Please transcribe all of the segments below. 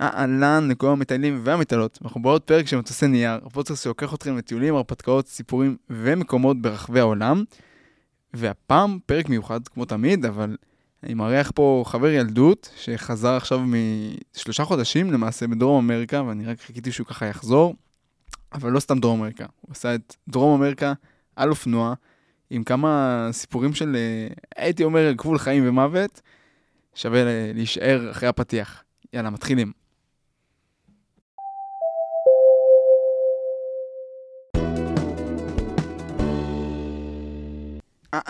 אהלן לכל המטיילים והמטיילות, אנחנו בעוד פרק של מטוסי נייר, הפודקאסט שלוקח אתכם לטיולים, הרפתקאות, סיפורים ומקומות ברחבי העולם. והפעם פרק מיוחד, כמו תמיד, אבל אני מארח פה חבר ילדות, שחזר עכשיו משלושה חודשים למעשה בדרום אמריקה, ואני רק חיכיתי שהוא ככה יחזור, אבל לא סתם דרום אמריקה, הוא עשה את דרום אמריקה על אופנוע, עם כמה סיפורים של, אה, הייתי אומר, גבול חיים ומוות, שווה להישאר אחרי הפתיח. יאללה, מתחילים.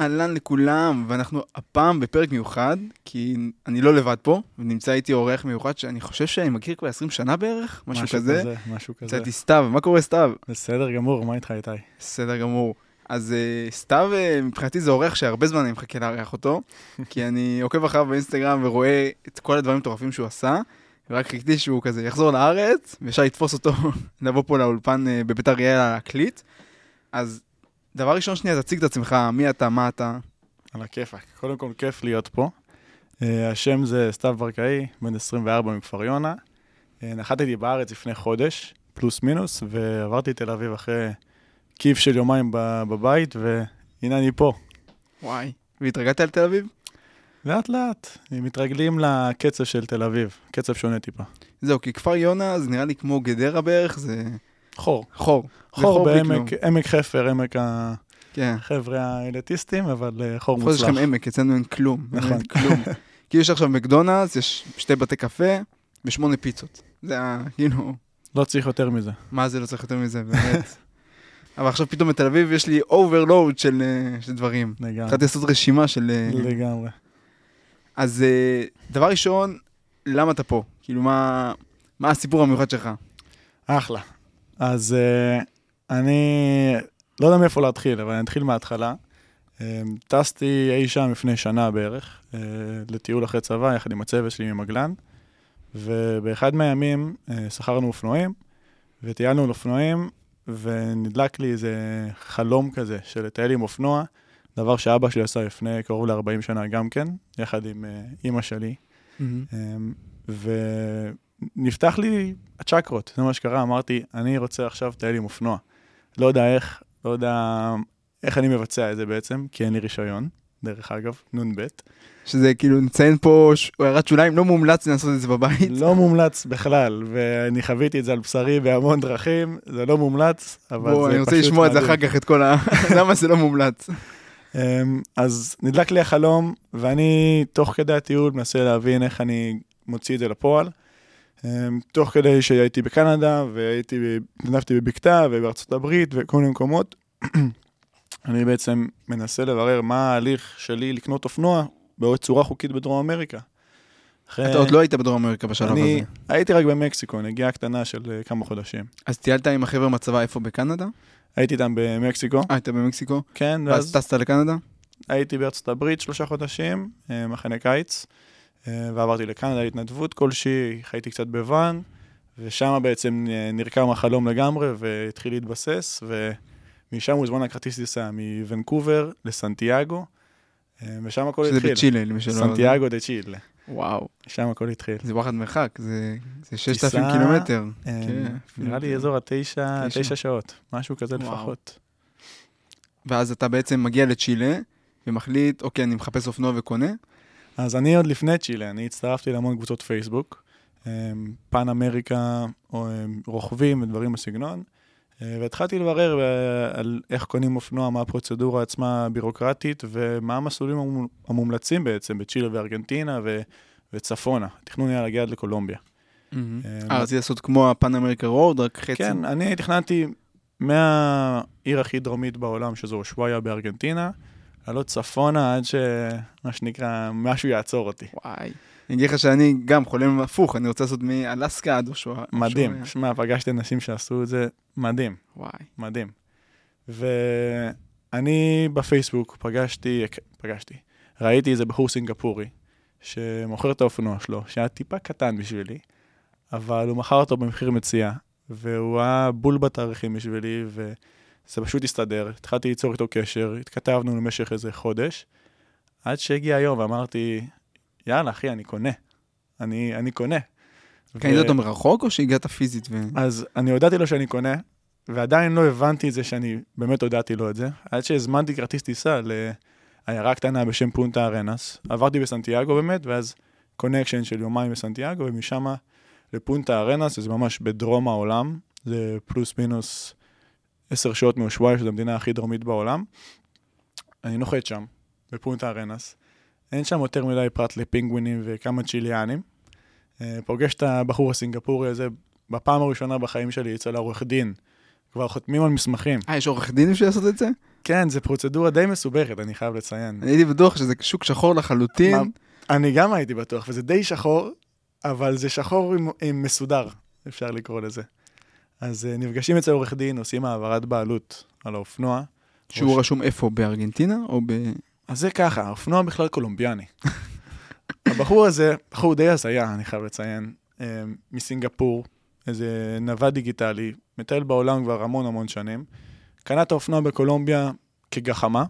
אהלן לכולם, ואנחנו הפעם בפרק מיוחד, כי אני לא לבד פה, ונמצא איתי אורח מיוחד שאני חושב שאני מכיר כבר 20 שנה בערך, משהו, משהו כזה. כזה. משהו כזה. קצת סתיו, מה קורה סתיו? בסדר גמור, מה איתך איתי? בסדר גמור. אז uh, סתיו, uh, מבחינתי זה אורח שהרבה זמן אני מחכה לארח אותו, כי אני עוקב אחריו באינסטגרם ורואה את כל הדברים המטורפים שהוא עשה, ורק חיכיתי שהוא כזה יחזור לארץ, ואפשר לתפוס אותו, לבוא פה לאולפן uh, בבית אריאל להקליט. אז דבר ראשון שנייה, תציג את עצמך, מי אתה, מה אתה. על הכיפאק. קודם כל, כיף להיות פה. Uh, השם זה סתיו ברקאי, בן 24 מכפר יונה. Uh, נחתתי בארץ לפני חודש, פלוס מינוס, ועברתי תל אביב אחרי כיף של יומיים בבית, והנה אני פה. וואי, והתרגלת לתל אביב? לאט לאט, מתרגלים לקצב של תל אביב, קצב שונה טיפה. זהו, כי כפר יונה זה נראה לי כמו גדרה בערך, זה... חור. חור. חור בעמק עמק חפר, עמק החבר'ה כן. האליטיסטים, אבל אה, חור מוצלח. יש לכם עמק, אצלנו אין כלום. נכון. כלום. כאילו יש עכשיו מקדונלדס, יש שתי בתי קפה ושמונה פיצות. זה ה... כאילו... לא צריך יותר מזה. מה זה לא צריך יותר מזה, באמת. אבל עכשיו פתאום בתל אביב יש לי overload של, אה, של דברים. לגמרי. התחלתי לעשות רשימה של... אה, לגמרי. אז דבר ראשון, למה אתה פה? כאילו, מה, מה הסיפור המיוחד שלך? אחלה. אז uh, אני לא יודע מאיפה להתחיל, אבל אני אתחיל מההתחלה. Uh, טסתי אי שם לפני שנה בערך, uh, לטיול אחרי צבא, יחד עם הצוות שלי ממגלן, ובאחד מהימים uh, שכרנו אופנועים, וטיילנו על אופנועים, ונדלק לי איזה חלום כזה של לטייל עם אופנוע, דבר שאבא שלי עשה לפני קרוב ל-40 שנה גם כן, יחד עם uh, אימא שלי. Mm-hmm. Um, נפתח לי הצ'קרות, זה מה שקרה, אמרתי, אני רוצה עכשיו לטייל עם אופנוע. לא יודע איך, לא יודע איך אני מבצע את זה בעצם, כי אין לי רישיון, דרך אגב, נ"ב. שזה כאילו, נציין פה הערת שוליים, לא מומלץ לעשות את זה בבית. לא מומלץ בכלל, ואני חוויתי את זה על בשרי בהמון דרכים, זה לא מומלץ, אבל זה פשוט בוא, אני רוצה לשמוע את זה אחר כך, את כל ה... למה זה לא מומלץ? אמ, אז נדלק לי החלום, ואני תוך כדי הטיול מנסה להבין איך אני מוציא את זה לפועל. אמ, תוך כדי שהייתי בקנדה, והייתי, נדנבתי בבקתה ובארצות הברית וכל מיני מקומות, אני בעצם מנסה לברר מה ההליך שלי לקנות אופנוע בצורה חוקית בדרום אמריקה. אחרי... אתה עוד לא היית בדרום אמריקה בשלב אני הזה. הייתי רק במקסיקו, נגיעה קטנה של אה, כמה חודשים. אז טיילת עם החבר'ה מהצבא איפה בקנדה? הייתי איתם במקסיקו. אה, היית במקסיקו? כן. ואז טסת לקנדה? הייתי בארצות הברית שלושה חודשים, אה, מחנה קיץ. אה, ועברתי לקנדה להתנדבות כלשהי, חייתי קצת בוואן, ושם בעצם אה, נרקם החלום לגמרי והתחיל להתבסס, ומשם הוזמן הכרטיס טיסה מוונקובר לסנטיאגו, אה, ושם הכל שזה התחיל. שזה בצ'ילה, למי שלא... סנטיאגו דה צ'ילה. וואו. שם הכל התחיל. זה וואחד מרחק, זה, זה 6,000 קילומטר. כן, נראה לי אזור התשע, תשע שעות, משהו כזה וואו. לפחות. ואז אתה בעצם מגיע לצ'ילה, ומחליט, אוקיי, אני מחפש אופנוע וקונה. אז אני עוד לפני צ'ילה, אני הצטרפתי להמון קבוצות פייסבוק, אמ, פן אמריקה, או אמ, רוכבים ודברים בסגנון, אה, והתחלתי לברר אה, על איך קונים אופנוע, מה הפרוצדורה עצמה הבירוקרטית, ומה המסלולים המומלצים בעצם בצ'ילה וארגנטינה ו- וצפונה. התכנון היה להגיע עד לקולומביה. אה, רציתי לעשות כמו הפן אמריקה רוד, רק חצי. כן, אני תכננתי מהעיר הכי דרומית בעולם, שזו שוואיה בארגנטינה, לעלות צפונה עד שמה שנקרא, משהו יעצור אותי. וואי. אני אגיד לך שאני גם חולם הפוך, אני רוצה לעשות מאלסקה עד אושואה. מדהים. שמע, פגשתי אנשים שעשו את זה מדהים. וואי. מדהים. ואני בפייסבוק פגשתי, פגשתי, ראיתי איזה בחור סינגפורי, שמוכר את האופנוע שלו, שהיה טיפה קטן בשבילי, אבל הוא מכר אותו במחיר מציאה, והוא היה בול בתאריכים בשבילי, ו... זה פשוט הסתדר, התחלתי ליצור איתו קשר, התכתבנו למשך איזה חודש, עד שהגיע היום ואמרתי, יאללה, אחי, אני קונה. אני, אני קונה. קנית אותו מרחוק או שהגעת פיזית? ו... אז אני הודעתי לו שאני קונה, ועדיין לא הבנתי את זה שאני באמת הודעתי לו את זה. עד שהזמנתי כרטיס טיסה לעיירה קטנה בשם פונטה ארנאס. עברתי בסנטיאגו באמת, ואז connection של יומיים בסנטיאגו, ומשם לפונטה ארנאס, שזה ממש בדרום העולם, זה פלוס מינוס עשר שעות מאושואיה, שזו המדינה הכי דרומית בעולם. אני נוחת שם, בפונטה ארנאס. אין שם יותר מדי פרט לפינגווינים וכמה צ'יליאנים. אה, פוגש את הבחור הסינגפורי הזה בפעם הראשונה בחיים שלי אצל העורך דין. כבר חותמים על מסמכים. אה, יש עורך דין בשביל לעשות את זה? כן, זו פרוצדורה די מסובכת, אני חייב לציין. אני הייתי בטוח שזה שוק שחור לחלוטין. מה- אני גם הייתי בטוח, וזה די שחור, אבל זה שחור עם, עם מסודר, אפשר לקרוא לזה. אז uh, נפגשים אצל עורך דין, עושים העברת בעלות על האופנוע. שהוא ראש- רשום איפה, בארגנטינה או ב... אז זה ככה, האופנוע בכלל קולומביאני. הבחור הזה, בחור די הזיה, אני חייב לציין, אה, מסינגפור, איזה נווד דיגיטלי, מטייל בעולם כבר המון המון שנים, קנה את האופנוע בקולומביה כגחמה,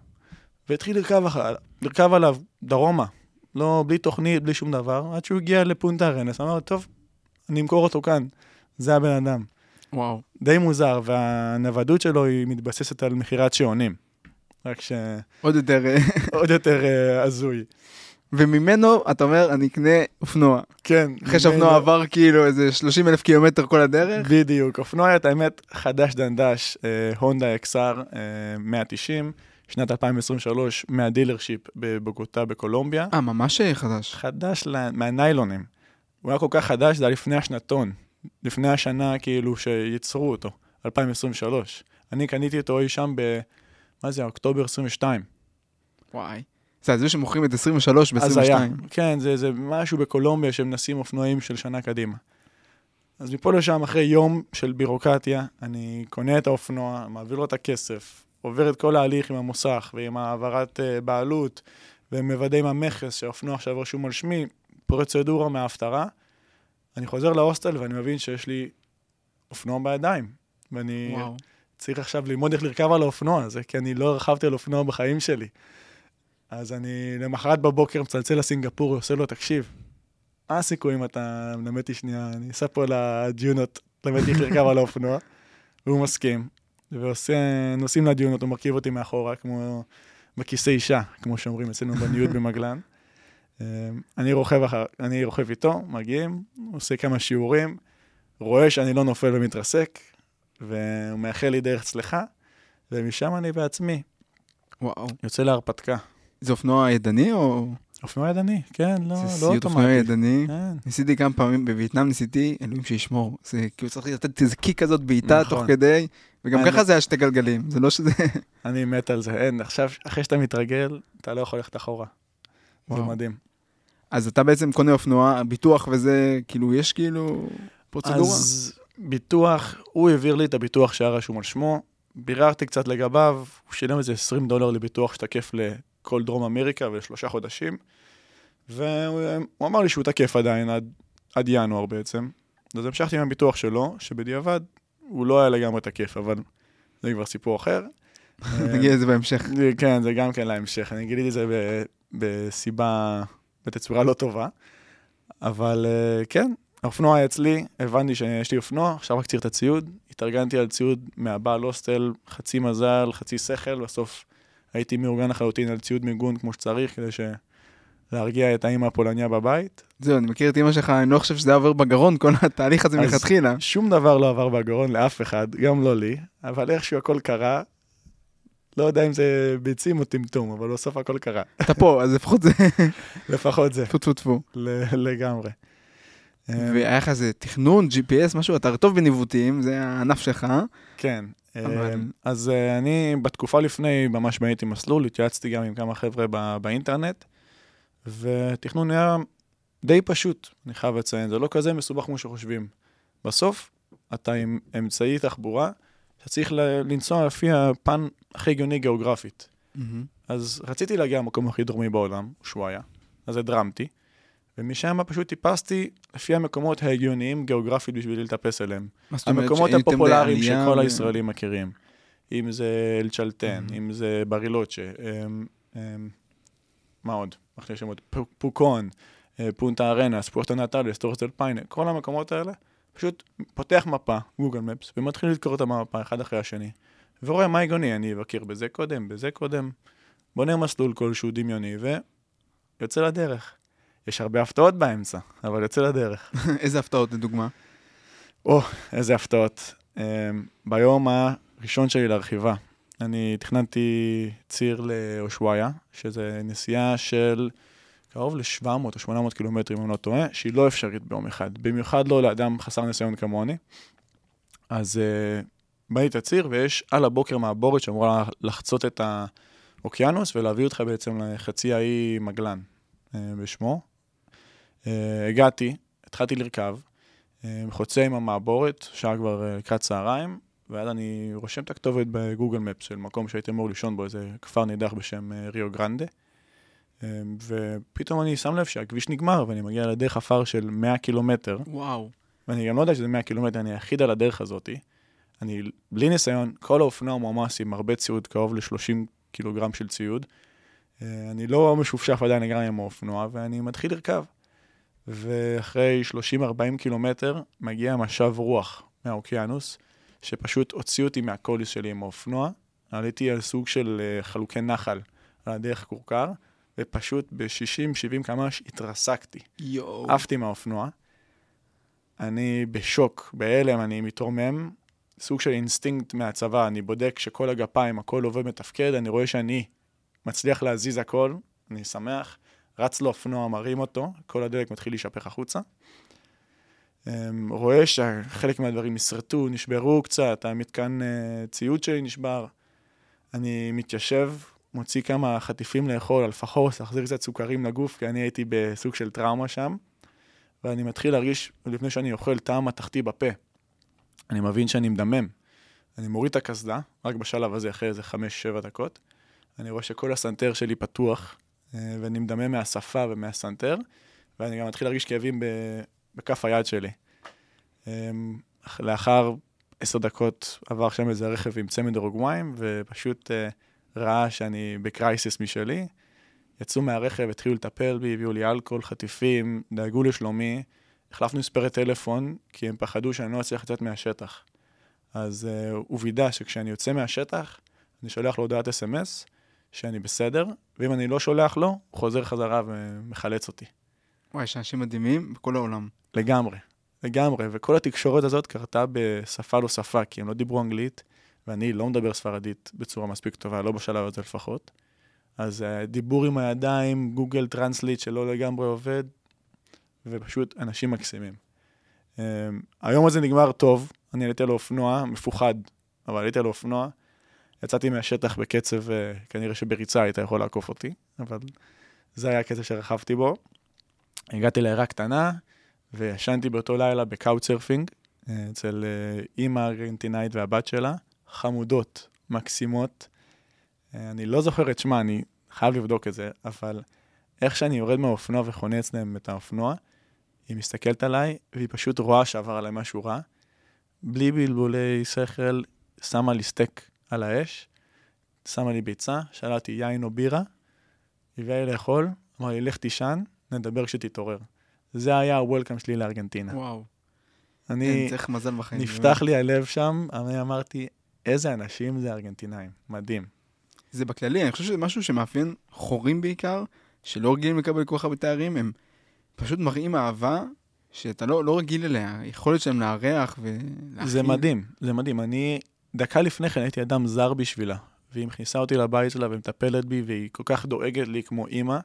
והתחיל לרכב, לרכב עליו דרומה, לא, בלי תוכנית, בלי שום דבר, עד שהוא הגיע לפונטה רנס, אמר, טוב, אני אמכור אותו כאן, זה הבן אדם. וואו. די מוזר, והנוודות שלו היא מתבססת על מכירת שעונים. רק ש... עוד יותר... אה, עוד יותר אה, הזוי. וממנו אתה אומר, אני אקנה אופנוע. כן. אחרי שהאופנוע ממנו- עבר כאילו איזה 30 אלף קילומטר כל הדרך. בדיוק. אופנוע, את האמת, חדש דנדש, אה, הונדה XR אה, 190, שנת 2023, מה dealership בבוגוטה בקולומביה. אה, ממש חדש. חדש ל- מהניילונים. הוא היה כל כך חדש, זה היה לפני השנתון. לפני השנה, כאילו, שייצרו אותו, 2023. אני קניתי אותו אי שם ב... מה זה, אוקטובר 22. וואי. זה על זה שמוכרים את 23 אז היה. ב-22. כן, זה, זה משהו בקולומביה שמנסים אופנועים של שנה קדימה. אז מפה לשם, אחרי יום של בירוקרטיה, אני קונה את האופנוע, מעביר לו את הכסף, עובר את כל ההליך עם המוסך ועם העברת uh, בעלות, ומוודא עם המכס שהאופנוע עכשיו רשום על שמי, פרוצדורה מההפטרה. אני חוזר להוסטל ואני מבין שיש לי אופנוע בידיים. ואני וואו. צריך עכשיו ללמוד איך לרכב על האופנוע הזה, כי אני לא רכבתי על אופנוע בחיים שלי. אז אני למחרת בבוקר מצלצל לסינגפורי, עושה לו, תקשיב, מה הסיכוי אם אתה מלמד אותי שנייה, אני אסע פה לג'יונות, תלמד אותי איך לרכב על האופנוע, והוא מסכים, ונוסעים לג'יונות, הוא מרכיב אותי מאחורה, כמו בכיסא אישה, כמו שאומרים אצלנו בניוד במגלן. אה, אני רוכב, אחר, אני רוכב איתו, מגיעים, עושה כמה שיעורים, רואה שאני לא נופל ומתרסק, והוא מאחל לי דרך צלחה, ומשם אני בעצמי וואו. יוצא להרפתקה. זה אופנוע ידני או... אופנוע ידני, כן, לא, זה לא סיוט אופנוע אוטומטי. ידני. כן, ניסיתי כמה פעמים בווייטנאם, ניסיתי, אלוהים שישמור. זה כאילו צריך לתת איזה קיק כזאת בעיטה נכון. תוך כדי, וגם אני- ככה זה היה שתי גלגלים, זה לא שזה... אני מת על זה. אין, עכשיו, אחרי שאתה מתרגל, אתה לא יכול ללכת אחורה. זה וואו. מדהים. אז אתה בעצם קונה אופנוע, ביטוח וזה, כאילו, יש כאילו פרוצדורה? אז ביטוח, הוא העביר לי את הביטוח שהיה רשום על שמו, ביררתי קצת לגביו, הוא שילם איזה 20 דולר לביטוח שתקף לכל דרום אמריקה ולשלושה חודשים, והוא אמר לי שהוא תקף עדיין עד, עד ינואר בעצם. אז המשכתי עם הביטוח שלו, שבדיעבד הוא לא היה לגמרי תקף, אבל זה כבר סיפור אחר. נגיע לזה בהמשך. זה- כן, זה גם כן להמשך. אני גיליתי את זה ב- בסיבה, בתצורה לא טובה. אבל אה, כן, האופנוע היה אצלי, הבנתי שיש לי אופנוע, עכשיו רק צריך את הציוד. התארגנתי על ציוד מהבעל הוסטל, חצי מזל, חצי שכל, בסוף הייתי מאורגן לחלוטין על ציוד מיגון כמו שצריך, כדי ש... להרגיע את האימא הפולניה בבית. זהו, אני מכיר את אמא שלך, אני לא חושב שזה עובר בגרון, כל התהליך הזה מלכתחילה. שום דבר לא עבר בגרון לאף אחד, גם לא לי, אבל איכשהו הכל קרה. לא יודע אם זה ביצים או טמטום, אבל בסוף הכל קרה. אתה פה, אז לפחות זה לפחות זה, טפו טפו טפו. לגמרי. אמ, והיה לך איזה תכנון, GPS, משהו, אתה טוב בניווטים, זה הענף שלך. כן. אמ, אז אה, אני בתקופה לפני ממש בניתי מסלול, התייעצתי גם עם כמה חבר'ה באינטרנט, ותכנון היה די פשוט, אני חייב לציין, זה לא כזה מסובך כמו שחושבים. בסוף, אתה עם אמצעי תחבורה, אתה צריך לנסוע לפי הפן הכי הגיוני גיאוגרפית. אז רציתי להגיע למקום הכי דרומי בעולם, שוואיה, אז הדרמתי, ומשם פשוט טיפסתי לפי המקומות ההגיוניים גיאוגרפית בשביל לטפס אליהם. המקומות הפופולריים בעלייה שכל הישראלים מכירים. אם זה אלצ'לטן, Mhm. אם זה ברילוצ'ה, אמ, אמ, מה עוד? יש שמות? פו- פוקון, אה, פונטה ארנאס, פוארטו נטאלס, טורס דל פיינה, כל המקומות האלה, פשוט פותח מפה, Google Maps, ומתחיל לקרוא אותה מהמפה אחד אחרי השני, ורואה מה הגיוני, אני אבקר בזה קודם, בזה קודם, בונה מסלול כלשהו דמיוני, ויוצא לדרך. יש הרבה הפתעות באמצע, אבל יוצא לדרך. איזה הפתעות לדוגמה? או, איזה הפתעות. אמ, ביום הראשון שלי לרכיבה, אני תכננתי ציר לאושוויה, שזה נסיעה של קרוב ל-700 או 800 קילומטרים, אם לא טועה, שהיא לא אפשרית ביום אחד. במיוחד לא לאדם חסר ניסיון כמוני. אז uh, בניתי את הציר, ויש על הבוקר מעבורת שאמורה לחצות את האוקיינוס ולהביא אותך בעצם לחצי האי מגלן, uh, בשמו. Uh, הגעתי, התחלתי לרכב, uh, חוצה עם המעבורת, שעה כבר לקראת צהריים, ואז אני רושם את הכתובת בגוגל מפס של מקום שהייתי אמור לישון בו, איזה כפר נידח בשם uh, ריו גרנדה. Um, ופתאום אני שם לב שהכביש נגמר, ואני מגיע לדרך עפר של 100 קילומטר. וואו. ואני גם לא יודע שזה 100 קילומטר, אני היחיד על הדרך הזאתי. אני בלי ניסיון, כל האופנוע מועמס עם הרבה ציוד, קרוב ל-30 קילוגרם של ציוד. אה, אני לא משופשף עדיין לגמרי עם האופנוע, ואני מתחיל לרכב. ואחרי 30-40 קילומטר מגיע משב רוח מהאוקיינוס, שפשוט הוציא אותי מהקוליס שלי עם האופנוע. עליתי על סוג של אה, חלוקי נחל על הדרך כורכר, ופשוט ב-60-70 קמ"ש התרסקתי. יואו. עפתי מהאופנוע. אני בשוק, בהלם, אני מתרומם, סוג של אינסטינקט מהצבא, אני בודק שכל הגפיים, הכל עובד מתפקד, אני רואה שאני מצליח להזיז הכל, אני שמח, רץ לאופנוע, מרים אותו, כל הדלק מתחיל להישפך החוצה. אמ, רואה שחלק מהדברים נסרטו, נשברו קצת, המתקן אה, ציוד שלי נשבר. אני מתיישב, מוציא כמה חטיפים לאכול, אלפחוס, להחזיר קצת סוכרים לגוף, כי אני הייתי בסוג של טראומה שם. ואני מתחיל להרגיש, לפני שאני אוכל, טעם מתכתי בפה. אני מבין שאני מדמם. אני מוריד את הקסדה, רק בשלב הזה, אחרי איזה 5-7 דקות. אני רואה שכל הסנטר שלי פתוח, אה, ואני מדמם מהשפה ומהסנטר, ואני גם מתחיל להרגיש כאבים בכף היד שלי. אמ, לאחר עשר דקות עבר שם איזה רכב עם צמד אורוגוואים, ופשוט אה, ראה שאני ב crisis משלי. יצאו מהרכב, התחילו לטפל בי, הביאו לי אלכוהול, חטיפים, דאגו לשלומי. החלפנו מספרי טלפון, כי הם פחדו שאני לא אצליח לצאת מהשטח. אז אה, הוא וידא שכשאני יוצא מהשטח, אני שולח לו הודעת אס.אם.אס, שאני בסדר, ואם אני לא שולח לו, הוא חוזר חזרה ומחלץ אותי. וואי, יש אנשים מדהימים בכל העולם. לגמרי, לגמרי. וכל התקשורת הזאת קרתה בשפה לא שפה, כי הם לא דיברו אנגלית, ואני לא מדבר ספרדית בצורה מספיק טובה, לא בשלב הזה לפחות. אז אה, דיבור עם הידיים, Google Translate שלא לגמרי עובד, ופשוט אנשים מקסימים. אמ, היום הזה נגמר טוב, אני עליתי על אופנוע, מפוחד, אבל עליתי על אופנוע, יצאתי מהשטח בקצב, אה, כנראה שבריצה היית יכול לעקוף אותי, אבל זה היה הקצב שרכבתי בו. הגעתי לעיירה קטנה, וישנתי באותו לילה ב couchsurfing, אה, אצל אימא ארגנטינאית והבת שלה, חמודות, מקסימות. אה, אני לא זוכר את שמה, אני חייב לבדוק את זה, אבל איך שאני יורד מהאופנוע וחונה אצלם את האופנוע, היא מסתכלת עליי, והיא פשוט רואה שעבר עליי משהו רע. בלי בלבולי שכל, שמה לי סטייק על האש, שמה לי ביצה, שאלה אותי יין או בירה, הביאה לי לאכול, אמר לי, לך תישן, נדבר כשתתעורר. זה היה הוולקאם שלי לארגנטינה. וואו. אני, כן, צריך מזל בחיים. נפתח לי הלב שם, אני אמרתי, איזה אנשים זה ארגנטינאים, מדהים. זה בכללי, אני חושב שזה משהו שמאפיין חורים בעיקר, שלא רגילים לקבל כל כך הרבה תארים, הם פשוט מראים אהבה שאתה לא, לא רגיל אליה, היכולת שלהם לארח ולהכין. זה מדהים, זה מדהים. אני, דקה לפני כן הייתי אדם זר בשבילה, והיא מכניסה אותי לבית שלה ומטפלת בי, והיא כל כך דואגת לי כמו אימא.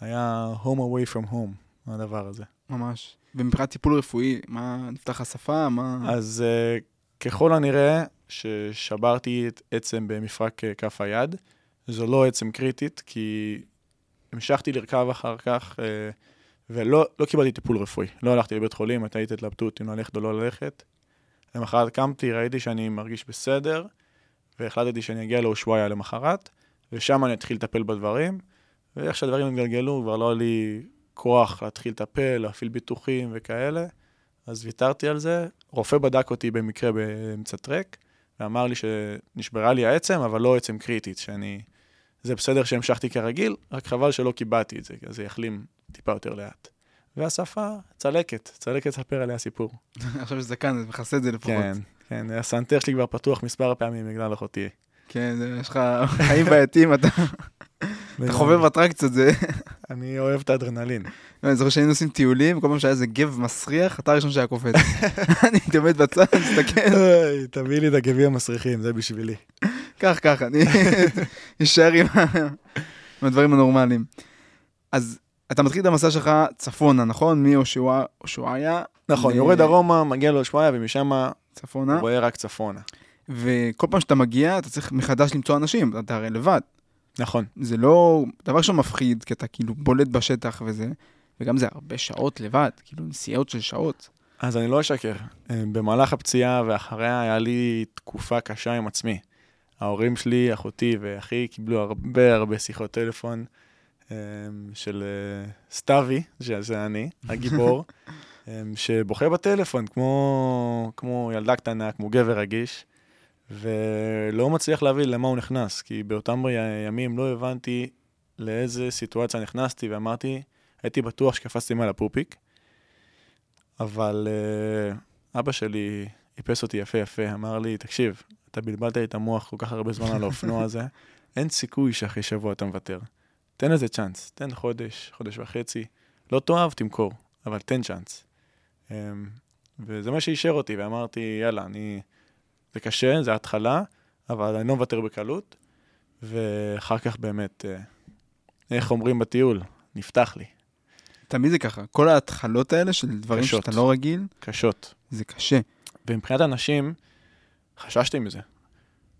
היה home away from home, הדבר הזה. ממש. ומבחינת טיפול רפואי, מה, נפתח השפה, מה... אז uh, ככל הנראה ששברתי את עצם במפרק uh, כף היד. זו לא עצם קריטית, כי המשכתי לרכב אחר כך, uh, ולא לא קיבלתי טיפול רפואי. לא הלכתי לבית חולים, הייתי התלבטות אם ללכת או לא ללכת. למחרת קמתי, ראיתי שאני מרגיש בסדר, והחלטתי שאני אגיע לאושוויה למחרת, ושם אני אתחיל לטפל בדברים, ואיך שהדברים התגלגלו, כבר לא היה לי כוח להתחיל לטפל, להפעיל ביטוחים וכאלה, אז ויתרתי על זה. רופא בדק אותי במקרה באמצע טרק, ואמר לי שנשברה לי העצם, אבל לא עצם קריטית, שאני... זה בסדר שהמשכתי כרגיל, רק חבל שלא קיבלתי את זה, כי זה יחלים טיפה יותר לאט. והשפה, צלקת, צלקת לספר עליה סיפור. עכשיו יש זקן, זה מכסה את זה לפחות. כן, כן, הסנטר שלי כבר פתוח מספר פעמים בגלל אחותי. כן, יש לך חיים בעייתיים, אתה אתה חובב אטרקציות, זה... אני אוהב את האדרנלין. אני זוכר שהיינו עושים טיולים, כל פעם שהיה איזה גב מסריח, אתה הראשון שהיה קופץ. אני הייתי עומד בצד, מסתכל, תביא לי את הגביע המסריחים, זה בשבילי. קח, קח, אני אשאר עם הדברים הנורמליים. אז אתה מתחיל את המסע שלך צפונה, נכון? מהושעיה, נכון, יורד דרומה, מגיע לאושוויה, ומשם צפונה, רואה רק צפונה. וכל פעם שאתה מגיע, אתה צריך מחדש למצוא אנשים, אתה הרי לבד. נכון. זה לא, דבר ראשון מפחיד, כי אתה כאילו בולט בשטח וזה, וגם זה הרבה שעות לבד, כאילו נסיעות של שעות. אז אני לא אשקר. אה, במהלך הפציעה ואחריה היה לי תקופה קשה עם עצמי. ההורים שלי, אחותי ואחי קיבלו הרבה הרבה שיחות טלפון אה, של אה, סתיוי, שזה אני, הגיבור, שבוכה בטלפון כמו, כמו ילדה קטנה, כמו גבר רגיש, ולא מצליח להבין למה הוא נכנס, כי באותם ימים לא הבנתי לאיזה סיטואציה נכנסתי, ואמרתי, הייתי בטוח שקפצתי מעל הפופיק, אבל uh, אבא שלי איפס אותי יפה יפה, אמר לי, תקשיב, אתה בלבלת לי את המוח כל כך הרבה זמן על האופנוע הזה, אין סיכוי שאחרי שבוע אתה מוותר. תן לזה צ'אנס, תן חודש, חודש וחצי. לא תאהב, תמכור, אבל תן צ'אנס. Um, וזה מה שאישר אותי, ואמרתי, יאללה, אני... זה קשה, זה התחלה, אבל אני לא מוותר בקלות, ואחר כך באמת, uh, איך אומרים בטיול, נפתח לי. תמיד זה ככה, כל ההתחלות האלה של דברים קשות. שאתה לא רגיל, קשות. זה קשה. ומבחינת אנשים, חששתי מזה.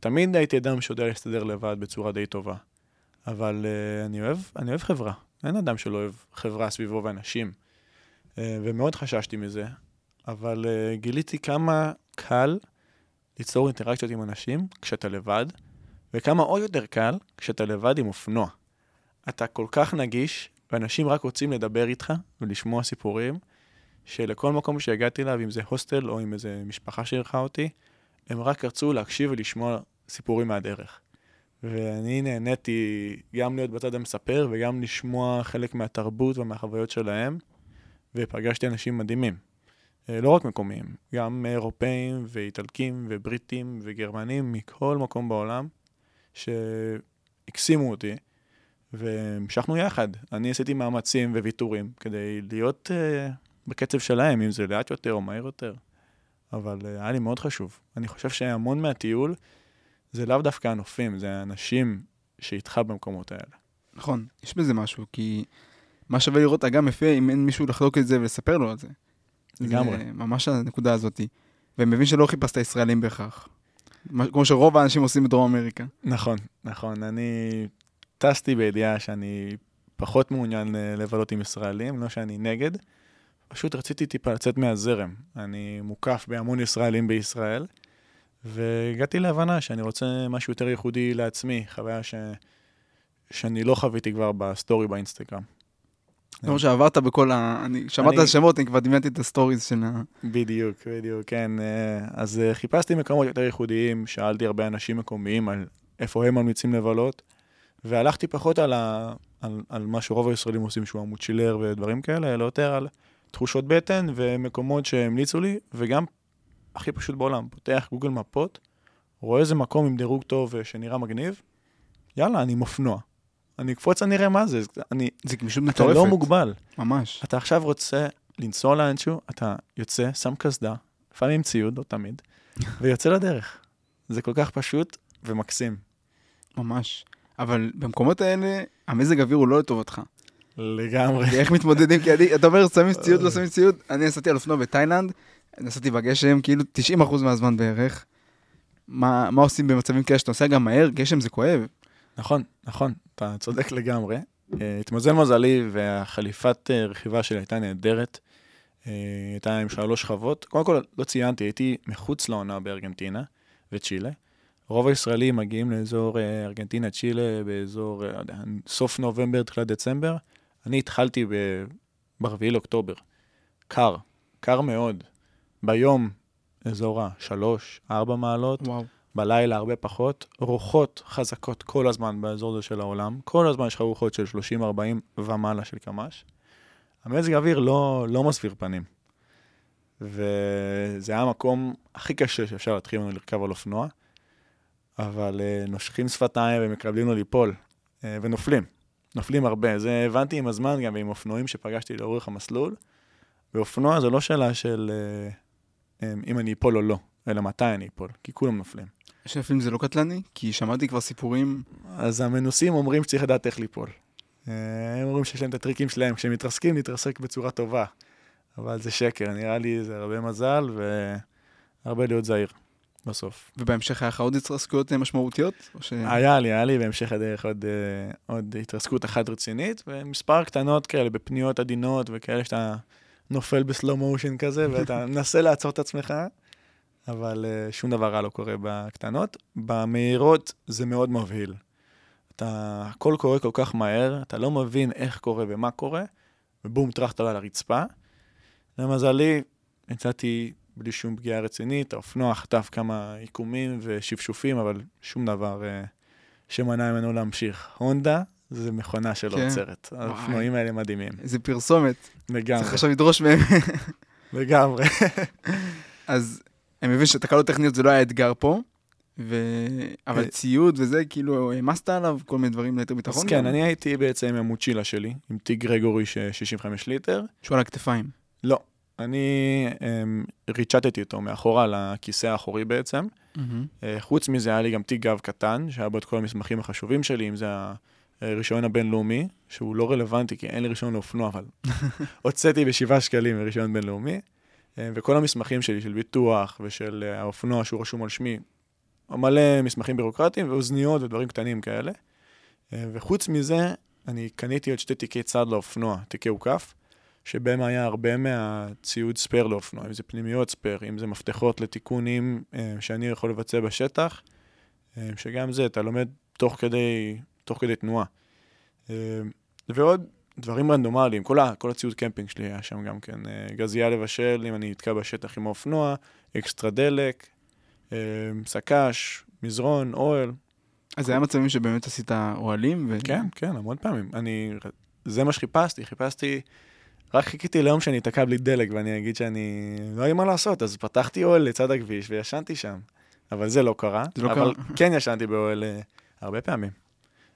תמיד הייתי אדם שיודע להסתדר לבד בצורה די טובה. אבל uh, אני, אוהב, אני אוהב חברה. אין אדם שלא אוהב חברה סביבו ואנשים. Uh, ומאוד חששתי מזה, אבל uh, גיליתי כמה קל ליצור אינטראקציות עם אנשים כשאתה לבד, וכמה עוד יותר קל כשאתה לבד עם אופנוע. אתה כל כך נגיש, ואנשים רק רוצים לדבר איתך ולשמוע סיפורים, שלכל מקום שהגעתי אליו, אם זה הוסטל או אם איזה משפחה שאירחה אותי, הם רק רצו להקשיב ולשמוע סיפורים מהדרך. ואני נהניתי גם להיות בצד המספר וגם לשמוע חלק מהתרבות ומהחוויות שלהם, ופגשתי אנשים מדהימים. אה, לא רק מקומיים, גם אירופאים ואיטלקים ובריטים וגרמנים מכל מקום בעולם, שהקסימו אותי, והמשכנו יחד. אני עשיתי מאמצים וויתורים כדי להיות uh, בקצב שלהם, אם זה לאט יותר או מהר יותר, אבל uh, היה לי מאוד חשוב. אני חושב שהמון מהטיול זה לאו דווקא הנופים, זה האנשים שאיתך במקומות האלה. נכון, יש בזה משהו, כי מה שווה לראות אגם יפה אם אין מישהו לחלוק את זה ולספר לו על זה. לגמרי. זה ממש הנקודה הזאת. ומבין שלא חיפשת ישראלים בהכרח. כמו שרוב האנשים עושים בדרום אמריקה. נכון, נכון. אני טסתי בידיעה שאני פחות מעוניין אה, לבלות עם ישראלים, לא שאני נגד. פשוט רציתי טיפה לצאת מהזרם. אני מוקף בהמון ישראלים בישראל, והגעתי להבנה שאני רוצה משהו יותר ייחודי לעצמי, חוויה ש... שאני לא חוויתי כבר בסטורי באינסטגרם. כמו שעברת בכל ה... אני שמעת את השמות, אני כבר דמיינתי את הסטוריז של ה... בדיוק, בדיוק, כן. אה, אז אה, חיפשתי מקומות יותר ייחודיים, שאלתי הרבה אנשים מקומיים על איפה הם ממליצים לבלות, והלכתי פחות על, ה, על, על מה שרוב הישראלים עושים, שהוא המוצ'ילר ודברים כאלה, אלא יותר על תחושות בטן ומקומות שהמליצו לי, וגם הכי פשוט בעולם, פותח גוגל מפות, רואה איזה מקום עם דירוג טוב אה, שנראה מגניב, יאללה, אני עם אופנוע. אני אקפוץ, אני אראה מה זה, אני, זה גמישות אתה מטורפת. לא מוגבל. ממש. אתה עכשיו רוצה לנסוע לאנשהו, אתה יוצא, שם קסדה, לפעמים ציוד, לא תמיד, ויוצא לדרך. זה כל כך פשוט ומקסים. ממש. אבל במקומות האלה, המזג האוויר הוא לא לטובתך. לגמרי. איך מתמודדים? כי אני, אתה אומר, שמים ציוד, לא שמים ציוד. אני נסעתי על אופנוע בתאילנד, נסעתי בגשם, כאילו 90% מהזמן בערך. מה, מה עושים במצבים כאלה שאתה נוסע גם מהר? גשם זה כואב. נכון, נכון, אתה צודק לגמרי. אה, התמזל מזלי והחליפת אה, רכיבה שלי הייתה נהדרת. אה, הייתה עם שלוש שכבות. קודם כל, לא ציינתי, הייתי מחוץ לעונה בארגנטינה וצ'ילה. רוב הישראלים מגיעים לאזור אה, ארגנטינה, צ'ילה, באזור אה, לא יודע, סוף נובמבר, תחילת דצמבר. אני התחלתי ב-4 לאוקטובר. קר, קר מאוד. ביום, אזור ה-3, 4 מעלות. וואו. בלילה הרבה פחות, רוחות חזקות כל הזמן באזור הזה של העולם, כל הזמן יש לך רוחות של 30-40 ומעלה של קמ"ש, המזג האוויר לא, לא מסביר פנים. וזה היה המקום הכי קשה שאפשר להתחיל ממנו לרכב על אופנוע, אבל uh, נושכים שפתיים ומקבלים לו ליפול, uh, ונופלים. נופלים הרבה. זה הבנתי עם הזמן גם עם אופנועים שפגשתי לאורך המסלול. ואופנוע זה לא שאלה של uh, um, אם אני אפול או לא, אלא מתי אני אפול, כי כולם נופלים. שנפלים זה לא קטלני? כי שמעתי כבר סיפורים... אז המנוסים אומרים שצריך לדעת איך ליפול. הם אומרים שיש להם את הטריקים שלהם, כשהם מתרסקים, להתרסק בצורה טובה. אבל זה שקר, נראה לי זה הרבה מזל והרבה להיות זהיר בסוף. ובהמשך היה לך עוד התרסקויות משמעותיות? ש... היה לי, היה לי בהמשך הדרך עוד, עוד התרסקות אחת רצינית, ומספר קטנות כאלה בפניות עדינות וכאלה שאתה נופל בסלואו מושן כזה, ואתה מנסה לעצור את עצמך, אבל שום דבר רע לא קורה בקטנות. במהירות זה מאוד מבהיל. אתה, הכל קורה כל כך מהר, אתה לא מבין איך קורה ומה קורה, ובום, טרחת על הרצפה. למזלי, יצאתי בלי שום פגיעה רצינית, האופנוע חטף כמה עיקומים ושפשופים, אבל שום דבר uh, שמנע ממנו להמשיך. הונדה זה מכונה שלא כן. עוצרת. האופנועים האלה מדהימים. איזה פרסומת. לגמרי. צריך עכשיו לדרוש מהם. לגמרי. אז אני מבין שתקלות טכניות זה לא היה אתגר פה, ו... אבל ציוד וזה, כאילו, העמסת עליו כל מיני דברים ליתר ביטחון? אז כן, אני הייתי בעצם עם המוצ'ילה שלי, עם תיק גרגורי 65 ליטר. שהוא על הכתפיים. לא, אני um, ריצ'טתי אותו מאחורה לכיסא האחורי בעצם. Mm-hmm. Uh, חוץ מזה, היה לי גם תיק גב קטן, שהיה בו את כל המסמכים החשובים שלי, אם זה הרישיון הבינלאומי, שהוא לא רלוונטי, כי אין לי רישיון לאופנוע, אבל הוצאתי בשבעה שקלים רישיון בינלאומי. Uh, וכל המסמכים שלי, של ביטוח ושל uh, האופנוע שהוא רשום על שמי, מלא מסמכים בירוקרטיים ואוזניות ודברים קטנים כאלה. וחוץ מזה, אני קניתי עוד שתי תיקי צד לאופנוע, תיקי עוקף, שבהם היה הרבה מהציוד spare לאופנוע, אם זה פנימיות spare, אם זה מפתחות לתיקונים שאני יכול לבצע בשטח, שגם זה, אתה לומד תוך כדי, תוך כדי תנועה. ועוד דברים רנדומליים, כל, כל הציוד קמפינג שלי היה שם גם כן, גזייה לבשל, אם אני נתקע בשטח עם האופנוע, אקסטרה דלק, שק"ש, מזרון, אוהל. אז זה היה מצבים שבאמת עשית אוהלים? ו... כן, כן, המון פעמים. אני, זה מה שחיפשתי, חיפשתי, רק חיכיתי ליום שאני אתקע בלי דלק ואני אגיד שאני, לא היה מה לעשות, אז פתחתי אוהל לצד הכביש וישנתי שם. אבל זה לא קרה. זה לא אבל קרה. כן ישנתי באוהל uh, הרבה פעמים,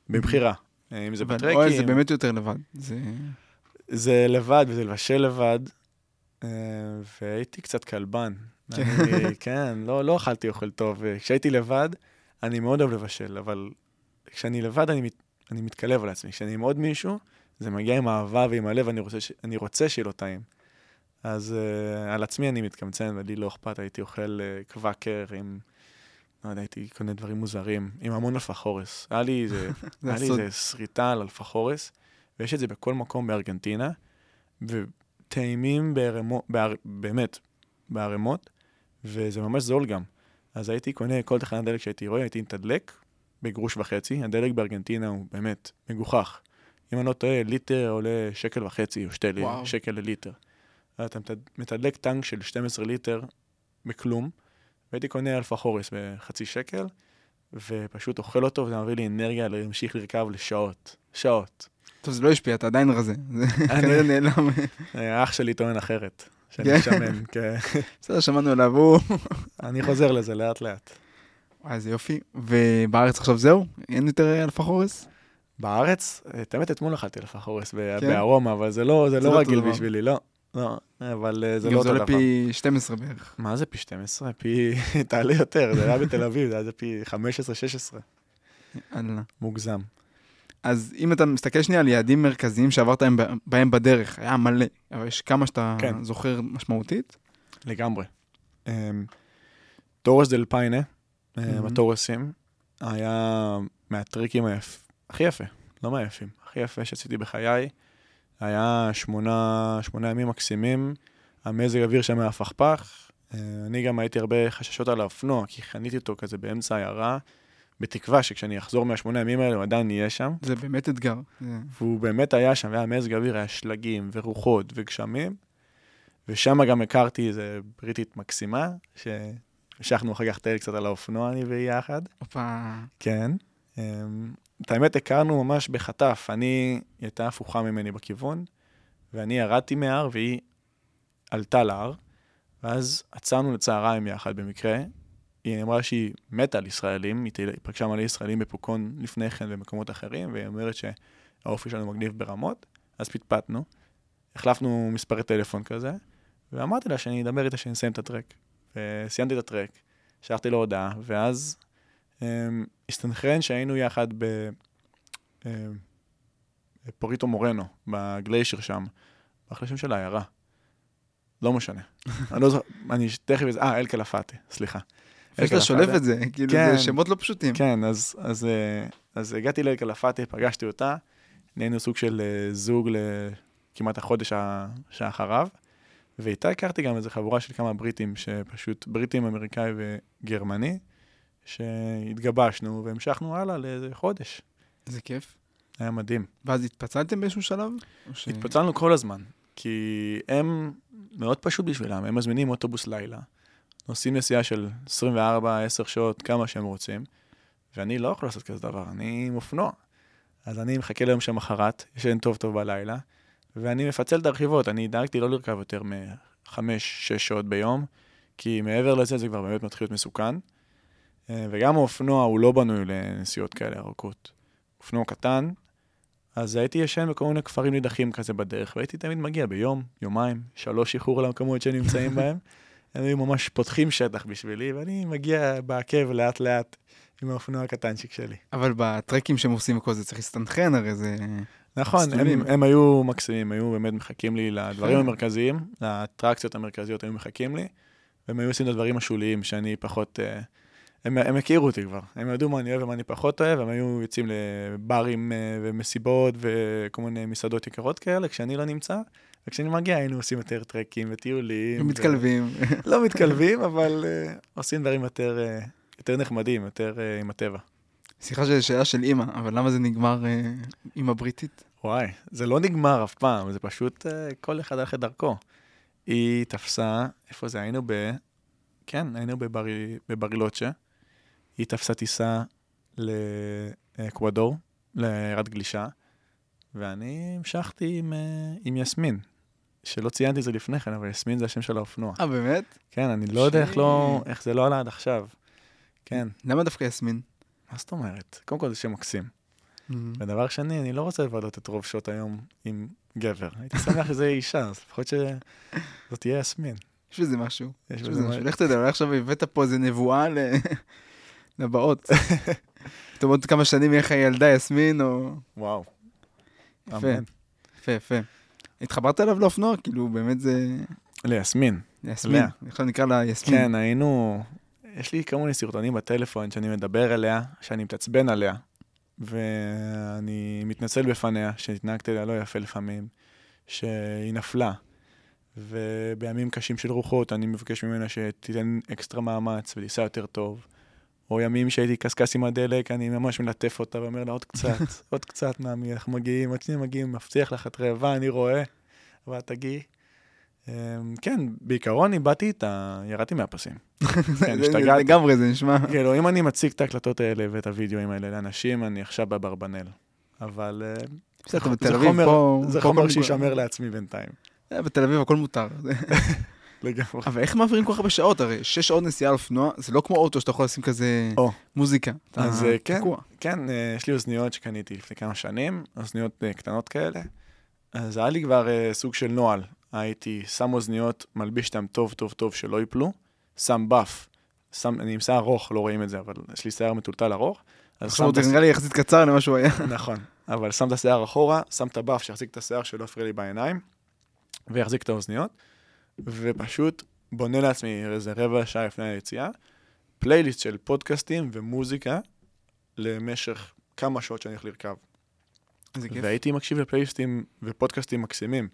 מבחירה. אם זה בטרקים. אוהל זה באמת יותר לבד. זה... זה לבד וזה לבשל לבד, uh, והייתי קצת כלבן. אני, כן, לא, לא אכלתי אוכל טוב. כשהייתי לבד, אני מאוד אוהב לבשל, אבל כשאני לבד, אני, מת, אני מתקלב על עצמי. כשאני עם עוד מישהו, זה מגיע עם אהבה ועם הלב, אני רוצה, אני רוצה שיהיה לו טעים. אז uh, על עצמי אני מתקמצן, ולי לא אכפת, הייתי אוכל uh, קוואקר עם, לא יודע, הייתי קונה דברים מוזרים, עם המון אלפחורס. היה לי איזה, היה לי איזה שריטה על אלפחורס, ויש את זה בכל מקום בארגנטינה, וטעימים בערמות, בער, באמת, בערימות, וזה ממש זול גם. אז הייתי קונה כל תחנת דלק שהייתי רואה, הייתי מתדלק בגרוש וחצי. הדלק בארגנטינה הוא באמת מגוחך. אם אני לא טועה, ליטר עולה שקל וחצי או שתי וואו. שקל לליטר. אתה מתדלק טנק של 12 ליטר בכלום, והייתי קונה אלפה חורס בחצי שקל, ופשוט אוכל אותו, וזה מביא לי אנרגיה להמשיך לרכב לשעות. שעות. טוב, זה לא השפיע, אתה עדיין רזה. זה כנראה נעלם. אח שלי טוען אחרת. שאני שמן, כן. בסדר, שמענו עליו, הוא... אני חוזר לזה לאט-לאט. וואי, איזה יופי. ובארץ עכשיו זהו? אין יותר אלפה חורס? בארץ? את האמת, אתמול אכלתי אלפה חורס בארומה, אבל זה לא רגיל בשבילי, לא. לא, אבל זה לא אותו דבר. זה עולה פי 12 בערך. מה זה פי 12? פי... תעלה יותר, זה היה בתל אביב, זה היה פי 15-16. מוגזם. אז אם אתה מסתכל שנייה על יעדים מרכזיים שעברת בהם בדרך, היה מלא, אבל יש כמה שאתה כן. זוכר משמעותית? לגמרי. Um, תורס דל פיינה, mm-hmm. התורסים, היה מהטריקים היפ... הכי יפה, לא מהיפים, הכי יפה שעשיתי בחיי. היה שמונה, שמונה ימים מקסימים, המזג אוויר שם היה פכפך. Uh, אני גם הייתי הרבה חששות על האופנוע, כי חניתי אותו כזה באמצע העיירה. בתקווה שכשאני אחזור מהשמונה ימים האלה, הוא עדיין יהיה שם. זה באמת אתגר. והוא באמת היה שם, והיה מזג אוויר, היה שלגים ורוחות וגשמים, ושם גם הכרתי איזה בריטית מקסימה, שהמשכנו אחר כך לטייל קצת על האופנוע, אני והיא יחד. הופה. כן. את האמת, הכרנו ממש בחטף. אני, היא הייתה הפוכה ממני בכיוון, ואני ירדתי מההר והיא עלתה להר, ואז עצרנו לצהריים יחד במקרה. היא אמרה שהיא מתה על ישראלים, היא פגשה מלא ישראלים בפוקון לפני כן במקומות אחרים, והיא אומרת שהאופי שלנו מגניב ברמות, אז פטפטנו, החלפנו מספרי טלפון כזה, ואמרתי לה שאני אדבר איתה שאני אסיים את הטרק. וסיימתי את הטרק, שלחתי לו הודעה, ואז הסתנכרן שהיינו יחד ב... um, פוריטו מורנו, בגליישר שם, בחלשים של העיירה. לא משנה. אני לא זוכר, אני תכף... אה, אל קלפטה, סליחה. איך אתה שולף את זה? כאילו, כן. זה שמות לא פשוטים. כן, אז, אה, הגעתי לאל קלפטה, פגשתי אותה, נהיינו סוג של אה, זוג לכמעט החודש שאחריו, ואיתה הכרתי גם איזו חבורה של כמה בריטים, שפשוט, בריטים, אמריקאי וגרמני, שהתגבשנו והמשכנו הלאה לאיזה חודש. איזה כיף. היה מדהים. ואז התפצלתם באיזשהו שלב? ש- התפצלנו כל הזמן, כי הם, מאוד פשוט בשבילם, הם מזמינים אוטובוס לילה, נוסעים נסיעה של 24, 10 שעות, כמה שהם רוצים, ואני לא יכול לעשות כזה דבר, אני עם אופנוע. אז אני מחכה ליום שמחרת, ישן טוב טוב בלילה, ואני מפצל את הרכיבות, אני דאגתי לא לרכב יותר מ-5-6 שעות ביום, כי מעבר לזה זה כבר באמת מתחיל להיות מסוכן. אה, וגם האופנוע הוא לא בנוי לנסיעות כאלה ארוכות. אופנוע קטן, אז הייתי ישן בכל מיני כפרים נידחים כזה בדרך, והייתי תמיד מגיע ביום, יומיים, שלוש איחור למקומות שנמצאים בהם. הם היו ממש פותחים שטח בשבילי, ואני מגיע בעקב לאט-לאט עם האופנוע הקטנצ'יק שלי. אבל בטרקים שהם עושים וכל זה צריך להסתנכרן, הרי זה... נכון. הם, הם היו מקסימים, היו באמת מחכים לי לדברים יפה. המרכזיים, לאטרקציות המרכזיות היו מחכים לי, והם היו עושים את הדברים השוליים שאני פחות... אה, הם, הם הכירו אותי כבר, הם ידעו מה אני אוהב ומה אני פחות אוהב, הם היו יוצאים לברים אה, ומסיבות וכל מיני מסעדות יקרות כאלה, כשאני לא נמצא, וכשאני מגיע היינו עושים יותר טרקים וטיולים. הם ו-. לא מתקלבים, אבל אה, עושים דברים יותר, אה, יותר נחמדים, יותר אה, עם הטבע. סליחה שזו שאלה של אימא, אבל למה זה נגמר אה, עם הבריטית? וואי, זה לא נגמר אף פעם, זה פשוט אה, כל אחד הלך את דרכו. היא תפסה, איפה זה? היינו ב... כן, היינו בברי- בברילוצ'ה. היא תפסה טיסה לאקוודור, לירד גלישה, ואני המשכתי עם, אה, עם יסמין, שלא ציינתי את זה לפני כן, אבל יסמין זה השם של האופנוע. אה, באמת? כן, אני לא יודע איך, לא. איך זה לא עלה עד עכשיו. כן, למה דווקא יסמין? מה זאת אומרת? קודם כל זה שם מקסים. ודבר שני, אני לא רוצה לבלות את רוב שעות היום עם גבר. הייתי שמח שזה יהיה אישה, אז לפחות שזאת תהיה יסמין. יש בזה משהו. יש בזה משהו. לך תדע, אולי עכשיו הבאת פה איזה נבואה לבאות. פתאום עוד כמה שנים יהיה לך ילדה יסמין, או... וואו. יפה. יפה, יפה. התחברת אליו לאופנוע? כאילו, באמת זה... ליסמין. יסמין. לאה. עכשיו נקרא לה יסמין. כן, היינו... יש לי כל מיני סרטונים בטלפון שאני מדבר אליה, שאני מתעצבן עליה, ואני מתנצל בפניה שהתנהגתי אליה לא יפה לפעמים, שהיא נפלה. ובימים קשים של רוחות אני מבקש ממנה שתיתן אקסטרה מאמץ ותיסע יותר טוב. או ימים שהייתי קשקש עם הדלק, אני ממש מלטף אותה ואומר לה עוד קצת, עוד קצת נעמי, אנחנו מגיעים, עוד שנייה מגיעים, מבטיח לך, את רעבה, אני רואה, אבל תגיעי. אמ, כן, בעיקרון איבדתי את ה... ירדתי מהפסים. כן, השתגעתי. לגמרי זה נשמע. כאילו, אם אני מציג את ההקלטות האלה ואת הוידאוים האלה לאנשים, אני עכשיו באברבנל. אבל אה, בסדר, זה בתל אביב חומר- פה... זה חומר שישמר לעצמי בינתיים. אה, בתל אביב הכל מותר. לגמרי. אבל איך מעבירים כל כך הרבה שעות? הרי שש שעות נסיעה על אופנוע, זה לא כמו אוטו שאתה יכול לשים כזה או. מוזיקה. אז, אה, כן. כן, אה, יש לי אוזניות שקניתי לפני כמה שנים, אוזניות אה, קטנות כאלה. אז היה לי כבר סוג של נוהל. הייתי שם אוזניות, מלביש אותם טוב טוב טוב שלא ייפלו, שם באף. שם, אני עם שיער ארוך, לא רואים את זה, אבל יש לי שיער מטולטל ארוך. עכשיו זה נראה לי יחסית קצר למה שהוא היה. נכון, אבל שם את השיער אחורה, שם את הבאף שיחזיק את השיער שלא יפריע לי בעיניים, ויחזיק את האוזניות, ופשוט בונה לעצמי איזה רבע שעה לפני היציאה, פלייליסט של פודקאסטים ומוזיקה למשך כמה שעות שאני הולך לרכב. איזה כיף. והייתי מקשיב לפלייליסטים ופודקאסטים מקסימים.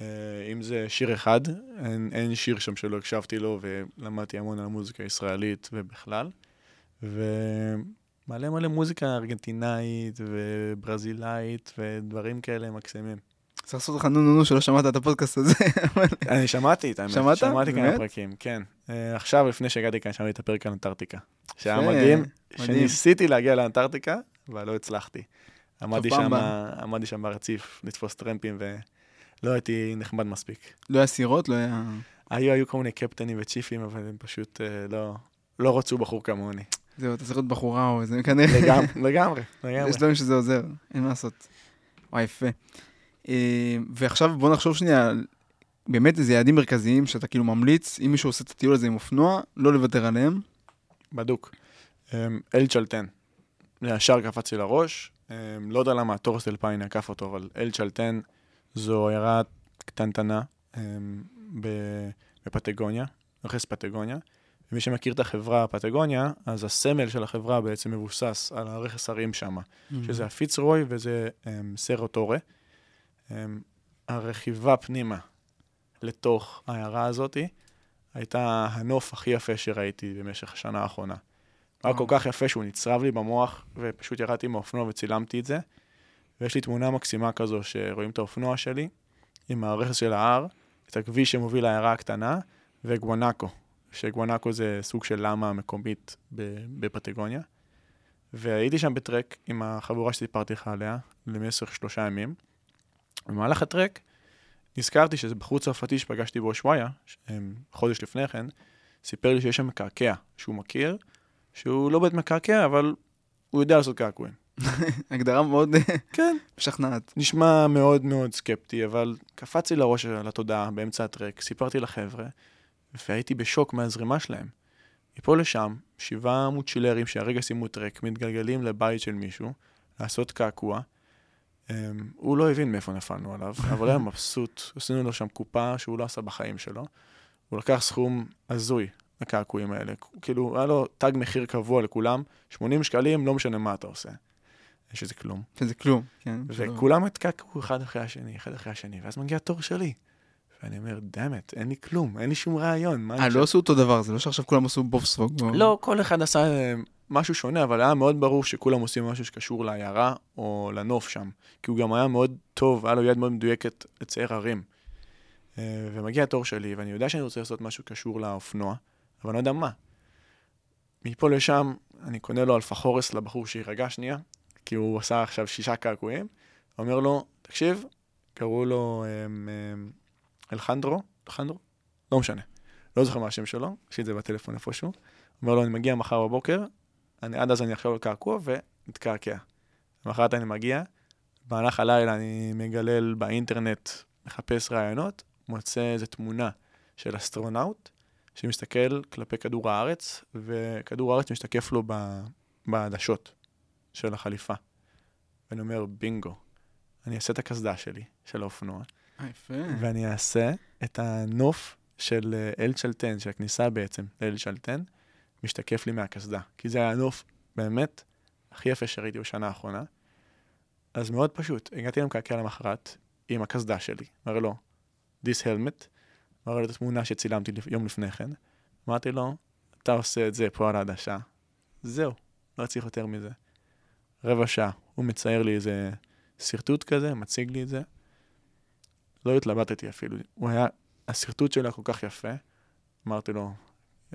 אה, אם זה שיר אחד, אין, אין שיר שם שלא הקשבתי לו, ולמדתי המון על המוזיקה הישראלית ובכלל. ומלא מלא מוזיקה ארגנטינאית וברזילאית ודברים כאלה מקסימים. צריך לעשות לך נו נו נו שלא שמעת את הפודקאסט הזה. אני שמעתי את האמת, שמעת? שמעתי כמה? פרקים, כן. אה, עכשיו, לפני שהגעתי כאן, שמעתי את הפרק על אנטארקטיקה. שהיה מדהים. שניסיתי להגיע לאנטארקטיקה, אבל לא הצלחתי. עמדתי שם, ברציף לתפוס טרמפים, לא הייתי נחמד מספיק. לא היה סירות, לא היה... היו, היו כל מיני קפטנים וצ'יפים, אבל הם פשוט אה, לא, לא רצו בחור כמוני. זהו, אתה צריך להיות בחורה או איזה, כנראה. לגמרי, לגמרי. יש דברים שזה עוזר, אין מה לעשות. וואי, יפה. אה, ועכשיו בוא נחשוב שנייה באמת איזה יעדים מרכזיים שאתה כאילו ממליץ, אם מישהו עושה את הטיול הזה עם אופנוע, לא לוותר עליהם. בדוק. אמ, אל צ'לטן. זה ישר קפץ לי לראש. אמ, לא יודע למה התורס אלפיין עקף אותו, אבל אל צ'לטן זו עיירה קטנטנה אמ, בפטגוניה, רכס פטגוניה. ומי שמכיר את החברה פטגוניה, אז הסמל של החברה בעצם מבוסס על הרכס הרים שם, שזה הפיצרוי וזה um, סרוטורה. Um, הרכיבה פנימה לתוך העיירה הזאתי הייתה הנוף הכי יפה שראיתי במשך השנה האחרונה. היה כל. כך יפה שהוא נצרב לי במוח, ופשוט ירדתי מהאופנוע וצילמתי את זה. ויש לי תמונה מקסימה כזו שרואים את האופנוע שלי, עם הרכס של ההר, את הכביש שמוביל לעיירה הקטנה, וגואנקו, שגואנקו זה סוג של למה מקומית בפטגוניה. והייתי שם בטרק עם החבורה שסיפרתי לך עליה, למשך שלושה ימים. במהלך הטרק נזכרתי שזה בחור צרפתי שפגשתי באושוויה, חודש לפני כן, סיפר לי שיש שם מקעקע שהוא מכיר, שהוא לא באמת מקעקע, אבל הוא יודע לעשות קעקועים. הגדרה מאוד אה, כן. משכנעת. נשמע מאוד מאוד סקפטי, אבל קפץ לי לראש על התודעה באמצע הטרק, סיפרתי לחבר'ה, והייתי בשוק מהזרימה שלהם. מפה לשם, שבעה מוצ'ילרים שהרגע סיימו טרק, מתגלגלים לבית של מישהו, לעשות קעקוע. Um, הוא לא הבין מאיפה נפלנו עליו, אבל היה מבסוט, עשינו לו שם קופה שהוא לא עשה בחיים שלו. הוא לקח סכום הזוי לקעקועים האלה. כאילו, היה לו תג מחיר קבוע לכולם, 80 שקלים, לא משנה מה אתה עושה. יש איזה כלום. שזה כלום, כן. וכולם התקעקעו אחד אחרי השני, אחד אחרי השני, ואז מגיע התור שלי. ואני אומר, דאמת, אין לי כלום, אין לי שום רעיון. אה, לא עשו אותו דבר, זה לא שעכשיו כולם עשו בובסרוג. או- לא, כל אחד עשה אה, משהו שונה, אבל היה מאוד ברור שכולם עושים משהו שקשור לעיירה או לנוף שם. כי הוא גם היה מאוד טוב, היה לו יד מאוד מדויקת לצייר ערים. אה, ומגיע התור שלי, ואני יודע שאני רוצה לעשות משהו קשור לאופנוע, אבל אני לא יודע מה. מפה לשם, אני קונה לו אלפחורס לבחור שיירגע שנייה, כי הוא עשה עכשיו שישה קעקועים, אומר לו, תקשיב, קראו לו אמ, אמ, אלחנדרו, אלחנדרו? לא משנה. לא זוכר מה השם שלו, יש לי את זה בטלפון איפשהו. אומר לו, אני מגיע מחר בבוקר, אני, עד אז אני אחשוב על קעקוע ונתקעקע. למחרת אני מגיע, במהלך הלילה אני מגלל באינטרנט, מחפש רעיונות, מוצא איזו תמונה של אסטרונאוט, שמסתכל כלפי כדור הארץ, וכדור הארץ משתקף לו בעדשות של החליפה. ואני אומר, בינגו, אני אעשה את הקסדה שלי, של האופנוע, אה, יפה. ואני אעשה את הנוף של אה, אל צ'לטן, של הכניסה בעצם לאל צ'לטן, משתקף לי מהקסדה. כי זה היה הנוף באמת הכי יפה שראיתי בשנה האחרונה. אז מאוד פשוט, הגעתי למקעקע למחרת עם הקסדה שלי, אומר לו, this helmet, מראה לו את התמונה שצילמתי יום לפני כן. אמרתי לו, אתה עושה את זה פה על העדשה, זהו, לא צריך יותר מזה. רבע שעה, הוא מצייר לי איזה שרטוט כזה, מציג לי את זה. לא התלבטתי אפילו, הוא היה, השרטוט שלו היה כל כך יפה, אמרתי לו,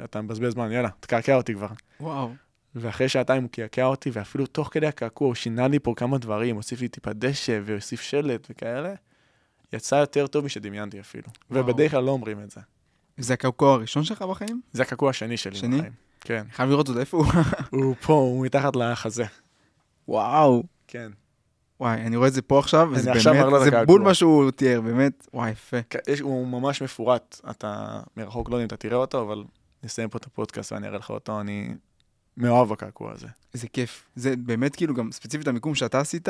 אתה מבזבז זמן, יאללה, תקעקע אותי כבר. וואו. ואחרי שעתיים הוא קעקע אותי, ואפילו תוך כדי הקעקוע הוא שינה לי פה כמה דברים, הוסיף לי טיפה דשא והוסיף שלט וכאלה. יצא יותר טוב משדמיינתי אפילו. וואו. ובדרך כלל לא אומרים את זה. זה הקעקוע הראשון שלך בחיים? זה הקעקוע השני שלי שני? בחיים. כן. חייב לראות אותו, איפה הוא? הוא פה, הוא מתחת לחזה. וואו. כן. וואי, אני רואה את זה פה עכשיו, וזה באמת, זה. בול מה שהוא תיאר, באמת, וואי, יפה. יש, הוא ממש מפורט. אתה מרחוק לא יודע אם אתה תראה אותו, אבל נסיים פה את הפודקאסט ואני אראה לך אותו. אני מאוהב בקעקוע הזה. איזה כיף. זה באמת כאילו גם ספציפית המיקום שאתה עשית,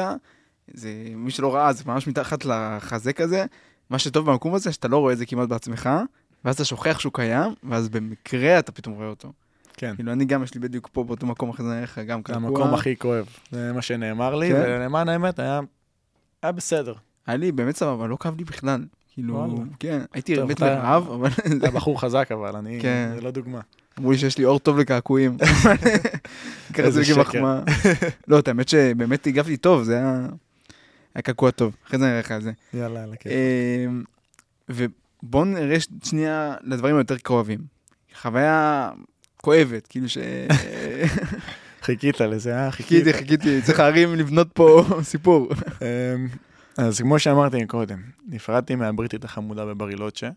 זה, מי שלא ראה, זה ממש מתחת לחזה כזה. מה שטוב במקום הזה, שאתה לא רואה את זה כמעט בעצמך, ואז אתה שוכח שהוא קיים, ואז במקרה אתה פתאום רואה אותו. כן. כאילו, אני גם, יש לי בדיוק פה באותו מקום, אחרי זה נראה לך גם זה קעקוע. המקום הכי כואב. זה מה שנאמר לי, כן? ולמען האמת היה, היה בסדר. היה לי באמת סבבה, לא כאב לי בכלל. כאילו. כן, הייתי באמת מאוהב, אבל אתה בחור חזק, אבל אני, כן. זה לא דוגמה. אמרו לי שיש לי אור טוב לקעקועים. איזה שקר. לא, את האמת שבאמת הגבתי טוב, זה היה... היה קעקוע טוב, אחרי זה נראה לך על זה. יאללה, יאללה, כן. אמ, ובואו נראה שנייה לדברים היותר כואבים. חוויה כואבת, כאילו ש... חיכית לזה, אה? חיכיתי, חיכיתי, צריך להרים, לבנות פה סיפור. אז כמו שאמרתי קודם, נפרדתי מהבריטית החמודה בברילוצ'ה,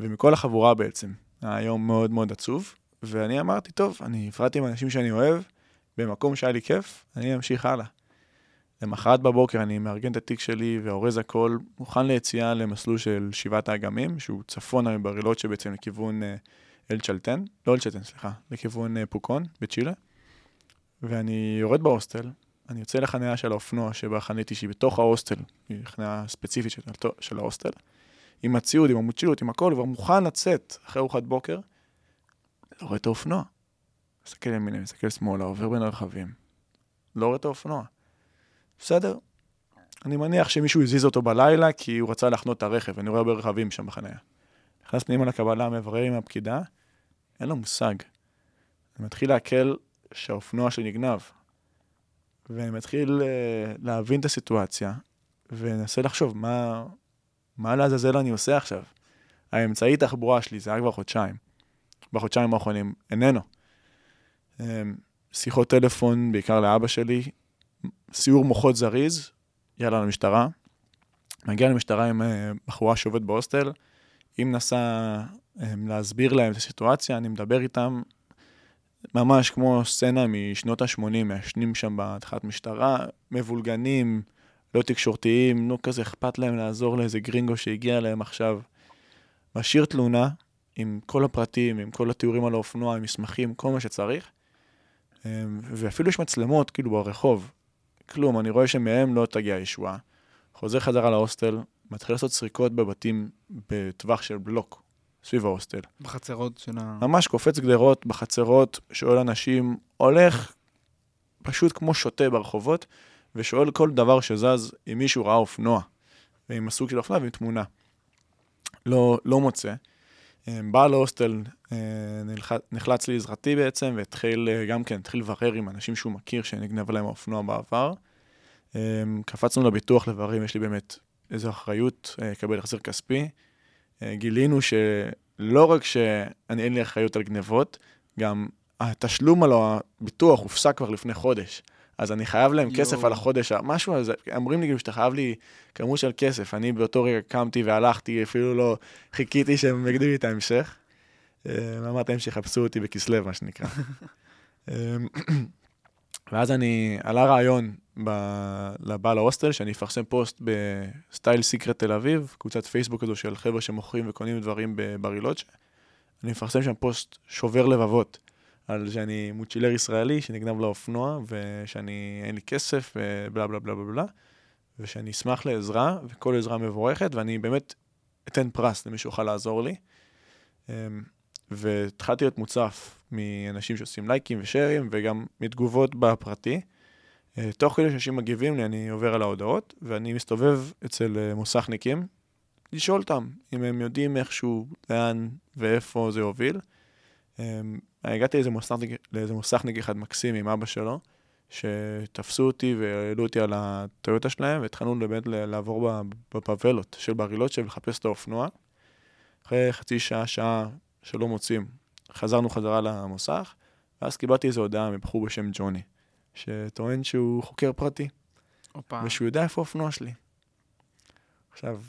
ומכל החבורה בעצם. היה יום מאוד מאוד עצוב, ואני אמרתי, טוב, אני נפרדתי מאנשים שאני אוהב, במקום שהיה לי כיף, אני אמשיך הלאה. למחרת בבוקר אני מארגן את התיק שלי ואורז הכל, מוכן ליציאה למסלול של שבעת האגמים, שהוא צפונה מברילוצ'ה בעצם לכיוון אה, אל צ'לטן, לא אל צ'לטן, סליחה, לכיוון אה, פוקון בצ'ילה. ואני יורד בהוסטל, אני יוצא לחניה של האופנוע שבה חניתי, שהיא בתוך ההוסטל, היא חניה ספציפית של, של ההוסטל, עם הציוד, עם המוצ'ילות, עם הכל, כבר מוכן לצאת אחרי ארוחת בוקר, לא רואה את האופנוע. מסתכל ימינה, מסתכל שמאלה, עובר בין הרכבים. לא רואה את האופנוע. בסדר, אני מניח שמישהו הזיז אותו בלילה כי הוא רצה לחנות את הרכב, אני רואה הרבה רכבים שם בחניה. נכנס פנימה לקבלה, מברר עם הפקידה, אין לו מושג. אני מתחיל לעכל שהאופנוע שלי נגנב. ואני מתחיל uh, להבין את הסיטואציה, ואנסה לחשוב, מה, מה לעזאזל אני עושה עכשיו? האמצעי תחבורה שלי, זה היה כבר חודשיים. בחודשיים האחרונים, איננו. Um, שיחות טלפון, בעיקר לאבא שלי, סיור מוחות זריז, יאללה למשטרה. מגיע למשטרה עם uh, בחורה שעובד בהוסטל, היא מנסה um, להסביר להם את הסיטואציה, אני מדבר איתם, ממש כמו סצנה משנות ה-80, מעשנים שם בתחילת משטרה, מבולגנים, לא תקשורתיים, נו כזה אכפת להם לעזור לאיזה גרינגו שהגיע אליהם עכשיו. משאיר תלונה עם כל הפרטים, עם כל התיאורים על האופנוע, עם מסמכים, כל מה שצריך. אמ, ואפילו יש מצלמות, כאילו, ברחוב. כלום, אני רואה שמהם לא תגיע ישועה. חוזר חזרה להוסטל, מתחיל לעשות סריקות בבתים בטווח של בלוק, סביב ההוסטל. בחצרות של ה... ממש קופץ גדרות בחצרות, שואל אנשים, הולך פשוט כמו שוטה ברחובות, ושואל כל דבר שזז אם מישהו ראה אופנוע, ועם הסוג של אופנוע ועם תמונה. לא, לא מוצא. אה, בא להוסטל, אה, נחלץ לעזרתי בעצם, והתחיל אה, גם כן, התחיל לברר עם אנשים שהוא מכיר שנגנב להם האופנוע בעבר. קפצנו לביטוח לברר אם יש לי באמת איזו אחריות לקבל החזר כספי. גילינו שלא רק שאין לי אחריות על גנבות, גם התשלום על הביטוח הופסק כבר לפני חודש. אז אני חייב להם כאילו כסף על החודש, משהו זה, אומרים לי שאתה חייב לי כמות של כסף. אני באותו רגע קמתי והלכתי, אפילו לא חיכיתי שהם יגדירו לי את ההמשך. אה, אמרתי להם שיחפשו אותי בכסלו, מה שנקרא. אה, ואז אני, עלה רעיון ב... לבעל ההוסטל, שאני אפרסם פוסט בסטייל Secret תל אביב, קבוצת פייסבוק כזו של חבר'ה שמוכרים וקונים דברים בברילוצ'ה. אני מפרסם שם פוסט שובר לבבות. על שאני מוצ'ילר ישראלי שנגנב לאופנוע, ושאני, אין לי כסף, ובלה בלה בלה בלה בלה, ושאני אשמח לעזרה, וכל עזרה מבורכת, ואני באמת אתן פרס למי שיוכל לעזור לי. אמ, והתחלתי להיות מוצף מאנשים שעושים לייקים ושרים, וגם מתגובות בפרטי. אה, תוך כדי שאנשים מגיבים לי, אני עובר על ההודעות, ואני מסתובב אצל אה, מוסכניקים, לשאול אותם אם הם יודעים איכשהו לאן ואיפה זה יוביל. אמ, הגעתי לאיזה מוסכניק, לאיזה מוסכניק אחד מקסים עם אבא שלו, שתפסו אותי והעלו אותי על הטויוטה שלהם, והתחלנו באמת לעבור בפאבלות של ברילוצ'ה ולחפש את האופנוע. אחרי חצי שעה, שעה שלא מוצאים, חזרנו חזרה למוסך, ואז קיבלתי איזו הודעה מבחור בשם ג'וני, שטוען שהוא חוקר פרטי, אופה. ושהוא יודע איפה האופנוע שלי. עכשיו,